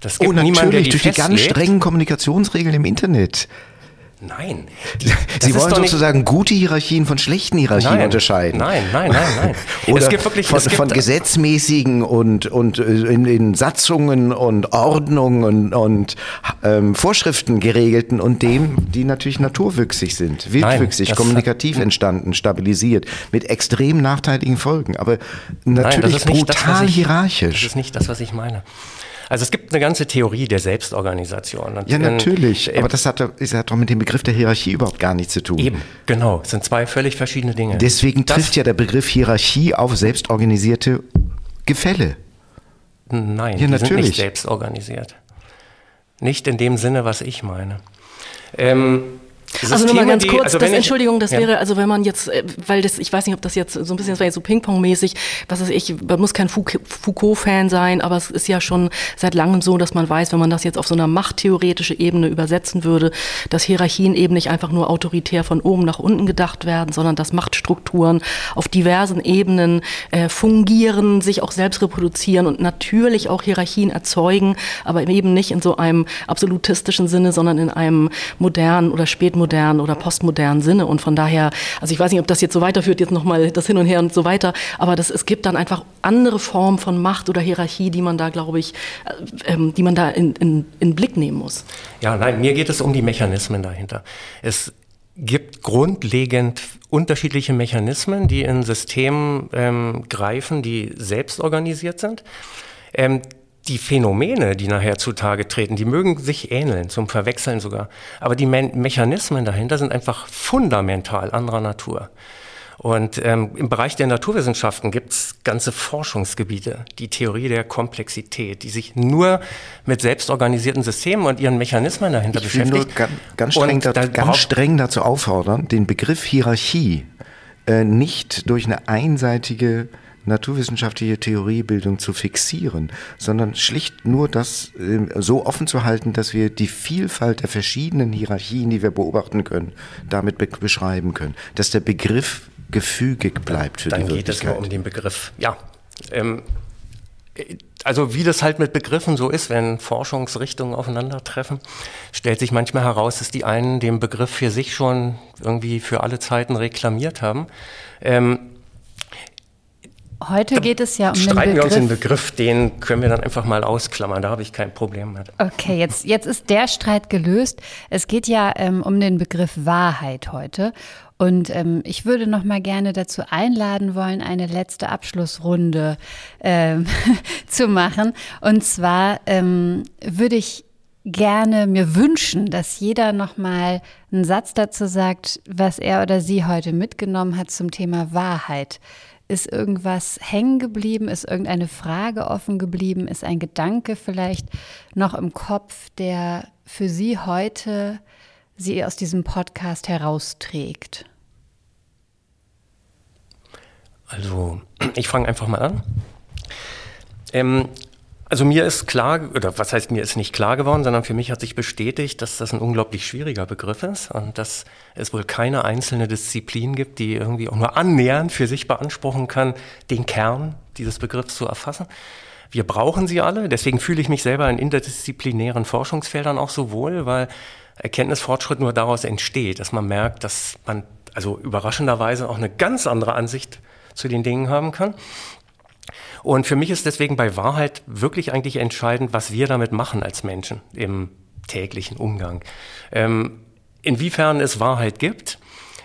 Das gibt oh, natürlich, niemanden, der die durch festlegt. die ganz strengen Kommunikationsregeln im Internet. Nein. Sie wollen sozusagen gute Hierarchien von schlechten Hierarchien nein, unterscheiden. Nein, nein, nein, nein. Oder es gibt wirklich, von, gibt von gesetzmäßigen und, und äh, in, in Satzungen und Ordnungen und, und ähm, Vorschriften geregelten und dem, die natürlich naturwüchsig sind, wildwüchsig, nein, kommunikativ entstanden, stabilisiert, mit extrem nachteiligen Folgen, aber natürlich nein, brutal das, hierarchisch. Das ist nicht das, was ich meine. Also es gibt eine ganze Theorie der Selbstorganisation. Ja, natürlich. Äh, aber das hat, das hat doch mit dem Begriff der Hierarchie überhaupt gar nichts zu tun. Eben, genau. Es sind zwei völlig verschiedene Dinge. Deswegen das, trifft ja der Begriff Hierarchie auf selbstorganisierte Gefälle. Nein, ja, die natürlich. sind nicht selbstorganisiert. Nicht in dem Sinne, was ich meine. Ähm, Systeme, also nur mal ganz kurz, die, also das, ich, Entschuldigung, das ja. wäre, also wenn man jetzt, äh, weil das, ich weiß nicht, ob das jetzt so ein bisschen, das war jetzt so Ping-Pong-mäßig, was ist ich, man muss kein Foucault-Fan sein, aber es ist ja schon seit langem so, dass man weiß, wenn man das jetzt auf so einer machttheoretische Ebene übersetzen würde, dass Hierarchien eben nicht einfach nur autoritär von oben nach unten gedacht werden, sondern dass Machtstrukturen auf diversen Ebenen äh, fungieren, sich auch selbst reproduzieren und natürlich auch Hierarchien erzeugen, aber eben nicht in so einem absolutistischen Sinne, sondern in einem modernen oder spätmodernen postmodernen oder postmodernen Sinne. Und von daher, also ich weiß nicht, ob das jetzt so weiterführt, jetzt nochmal das Hin und Her und so weiter, aber das, es gibt dann einfach andere Formen von Macht oder Hierarchie, die man da, glaube ich, äh, ähm, die man da in, in, in Blick nehmen muss. Ja, nein, mir geht es um die Mechanismen dahinter. Es gibt grundlegend unterschiedliche Mechanismen, die in Systemen ähm, greifen, die selbst organisiert sind. Ähm, die Phänomene, die nachher zutage treten, die mögen sich ähneln, zum Verwechseln sogar. Aber die Me Mechanismen dahinter sind einfach fundamental anderer Natur. Und ähm, im Bereich der Naturwissenschaften gibt es ganze Forschungsgebiete, die Theorie der Komplexität, die sich nur mit selbstorganisierten Systemen und ihren Mechanismen dahinter ich beschäftigt. Will nur ganz, ganz, streng, da, ganz streng dazu auffordern, den Begriff Hierarchie äh, nicht durch eine einseitige naturwissenschaftliche Theoriebildung zu fixieren, sondern schlicht nur das äh, so offen zu halten, dass wir die Vielfalt der verschiedenen Hierarchien, die wir beobachten können, damit be beschreiben können. Dass der Begriff gefügig bleibt für Dann die Wirklichkeit. Dann geht es nur um den Begriff. Ja. Ähm, also wie das halt mit Begriffen so ist, wenn Forschungsrichtungen aufeinandertreffen, stellt sich manchmal heraus, dass die einen den Begriff für sich schon irgendwie für alle Zeiten reklamiert haben. Ähm, Heute geht es ja um den Begriff. wir uns den Begriff, den können wir dann einfach mal ausklammern, da habe ich kein Problem mit. Okay, jetzt, jetzt ist der Streit gelöst. Es geht ja ähm, um den Begriff Wahrheit heute. Und ähm, ich würde noch mal gerne dazu einladen wollen, eine letzte Abschlussrunde ähm, zu machen. Und zwar ähm, würde ich gerne mir wünschen, dass jeder noch mal einen Satz dazu sagt, was er oder sie heute mitgenommen hat zum Thema Wahrheit. Ist irgendwas hängen geblieben? Ist irgendeine Frage offen geblieben? Ist ein Gedanke vielleicht noch im Kopf, der für Sie heute Sie aus diesem Podcast herausträgt? Also, ich fange einfach mal an. Ähm, also mir ist klar, oder was heißt mir ist nicht klar geworden, sondern für mich hat sich bestätigt, dass das ein unglaublich schwieriger Begriff ist und dass es wohl keine einzelne Disziplin gibt, die irgendwie auch nur annähernd für sich beanspruchen kann, den Kern dieses Begriffs zu erfassen. Wir brauchen sie alle, deswegen fühle ich mich selber in interdisziplinären Forschungsfeldern auch so wohl, weil Erkenntnisfortschritt nur daraus entsteht, dass man merkt, dass man also überraschenderweise auch eine ganz andere Ansicht zu den Dingen haben kann. Und für mich ist deswegen bei Wahrheit wirklich eigentlich entscheidend, was wir damit machen als Menschen im täglichen Umgang. Ähm, inwiefern es Wahrheit gibt,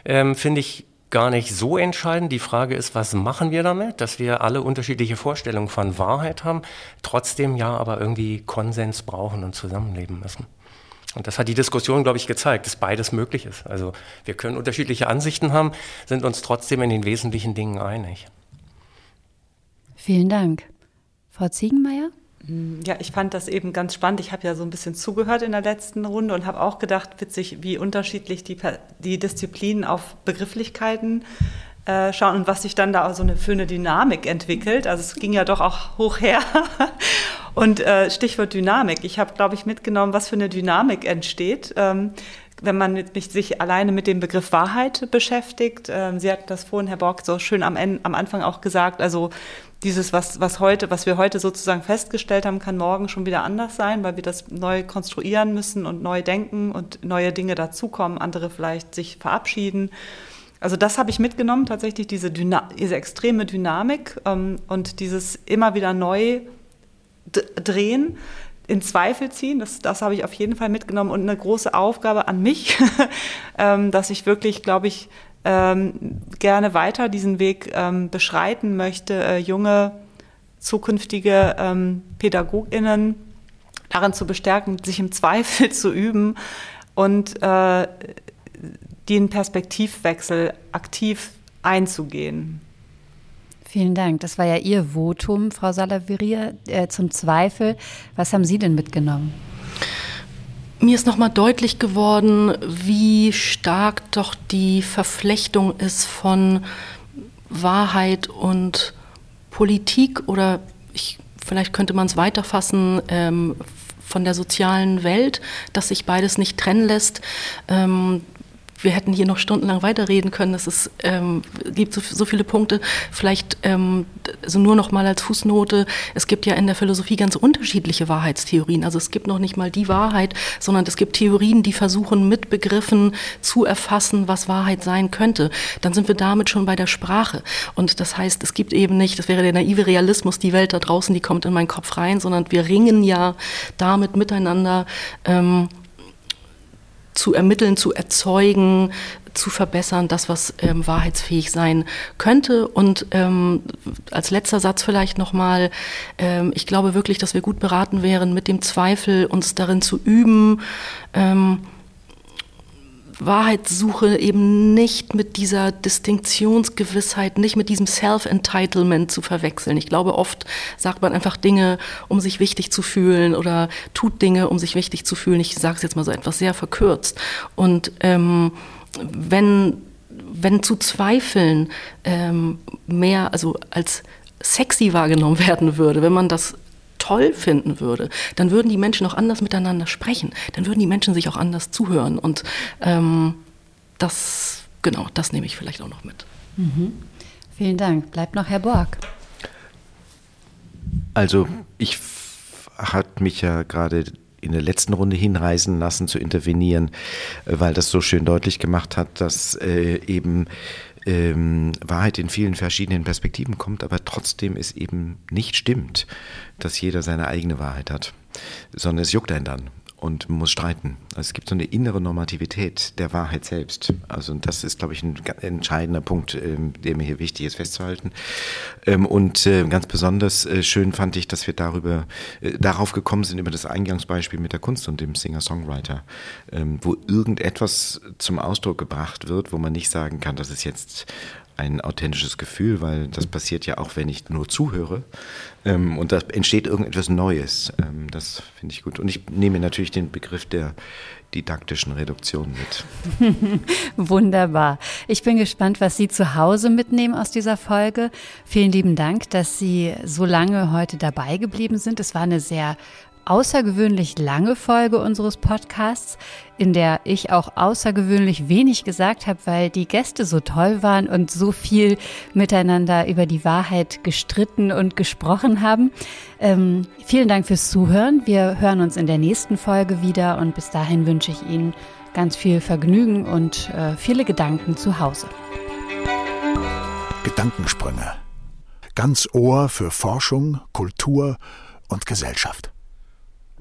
ähm, finde ich gar nicht so entscheidend. Die Frage ist, was machen wir damit, dass wir alle unterschiedliche Vorstellungen von Wahrheit haben, trotzdem ja aber irgendwie Konsens brauchen und zusammenleben müssen. Und das hat die Diskussion, glaube ich, gezeigt, dass beides möglich ist. Also wir können unterschiedliche Ansichten haben, sind uns trotzdem in den wesentlichen Dingen einig. Vielen Dank. Frau Ziegenmeier? Mm, ja, ich fand das eben ganz spannend. Ich habe ja so ein bisschen zugehört in der letzten Runde und habe auch gedacht, witzig, wie unterschiedlich die, die Disziplinen auf Begrifflichkeiten äh, schauen und was sich dann da so eine, für eine Dynamik entwickelt. Also es ging ja doch auch hoch her. und äh, Stichwort Dynamik. Ich habe, glaube ich, mitgenommen, was für eine Dynamik entsteht. Ähm, wenn man sich alleine mit dem Begriff Wahrheit beschäftigt. Ähm, Sie hatten das vorhin, Herr Borg, so schön am, Ende, am Anfang auch gesagt. Also dieses, was, was heute, was wir heute sozusagen festgestellt haben, kann morgen schon wieder anders sein, weil wir das neu konstruieren müssen und neu denken und neue Dinge dazukommen, andere vielleicht sich verabschieden. Also das habe ich mitgenommen, tatsächlich diese, Dyna diese extreme Dynamik ähm, und dieses immer wieder neu drehen, in Zweifel ziehen. Das, das habe ich auf jeden Fall mitgenommen und eine große Aufgabe an mich, ähm, dass ich wirklich, glaube ich, ähm, gerne weiter diesen Weg ähm, beschreiten möchte, äh, junge zukünftige PädagogInnen darin zu bestärken, sich im Zweifel zu üben und äh, den Perspektivwechsel aktiv einzugehen. Vielen Dank. Das war ja Ihr Votum, Frau Salaviria, äh, zum Zweifel. Was haben Sie denn mitgenommen? Mir ist nochmal deutlich geworden, wie stark doch die Verflechtung ist von Wahrheit und Politik oder ich, vielleicht könnte man es weiterfassen ähm, von der sozialen Welt, dass sich beides nicht trennen lässt. Ähm, wir hätten hier noch stundenlang weiterreden können. Es ist, ähm, gibt so, so, viele Punkte. Vielleicht ähm, also nur noch mal als Fußnote. Es gibt ja in der Philosophie ganz unterschiedliche Wahrheitstheorien. Also es gibt noch nicht mal die Wahrheit, sondern es gibt Theorien, die versuchen mit Begriffen zu erfassen, was Wahrheit sein könnte. Dann sind wir damit schon bei der Sprache. Und das heißt, es gibt eben nicht, das wäre der naive Realismus, die Welt da draußen, die kommt in meinen Kopf rein, sondern wir ringen ja damit miteinander. Ähm, zu ermitteln, zu erzeugen, zu verbessern, das, was ähm, wahrheitsfähig sein könnte. Und ähm, als letzter Satz vielleicht nochmal, ähm, ich glaube wirklich, dass wir gut beraten wären, mit dem Zweifel uns darin zu üben, ähm, Wahrheitssuche eben nicht mit dieser Distinktionsgewissheit, nicht mit diesem Self-Entitlement zu verwechseln. Ich glaube, oft sagt man einfach Dinge, um sich wichtig zu fühlen oder tut Dinge, um sich wichtig zu fühlen. Ich sage es jetzt mal so etwas sehr verkürzt. Und ähm, wenn, wenn zu zweifeln ähm, mehr, also als sexy wahrgenommen werden würde, wenn man das toll finden würde, dann würden die Menschen auch anders miteinander sprechen. Dann würden die Menschen sich auch anders zuhören. Und ähm, das, genau, das nehme ich vielleicht auch noch mit. Mhm. Vielen Dank. Bleibt noch Herr Borg. Also ich hat mich ja gerade in der letzten Runde hinreisen lassen zu intervenieren, weil das so schön deutlich gemacht hat, dass äh, eben ähm, Wahrheit in vielen verschiedenen Perspektiven kommt, aber trotzdem es eben nicht stimmt, dass jeder seine eigene Wahrheit hat, sondern es juckt einen dann und muss streiten. Also es gibt so eine innere Normativität der Wahrheit selbst. Also das ist, glaube ich, ein entscheidender Punkt, ähm, der mir hier wichtig ist festzuhalten. Ähm, und äh, ganz besonders äh, schön fand ich, dass wir darüber äh, darauf gekommen sind über das Eingangsbeispiel mit der Kunst und dem Singer-Songwriter, ähm, wo irgendetwas zum Ausdruck gebracht wird, wo man nicht sagen kann, das ist jetzt ein authentisches Gefühl, weil das passiert ja auch, wenn ich nur zuhöre. Ähm, und da entsteht irgendetwas Neues. Ähm, das finde ich gut. Und ich nehme natürlich den Begriff der didaktischen Reduktion mit. Wunderbar. Ich bin gespannt, was Sie zu Hause mitnehmen aus dieser Folge. Vielen lieben Dank, dass Sie so lange heute dabei geblieben sind. Es war eine sehr außergewöhnlich lange Folge unseres Podcasts, in der ich auch außergewöhnlich wenig gesagt habe, weil die Gäste so toll waren und so viel miteinander über die Wahrheit gestritten und gesprochen haben. Ähm, vielen Dank fürs Zuhören. Wir hören uns in der nächsten Folge wieder und bis dahin wünsche ich Ihnen ganz viel Vergnügen und äh, viele Gedanken zu Hause. Gedankensprünge. Ganz Ohr für Forschung, Kultur und Gesellschaft.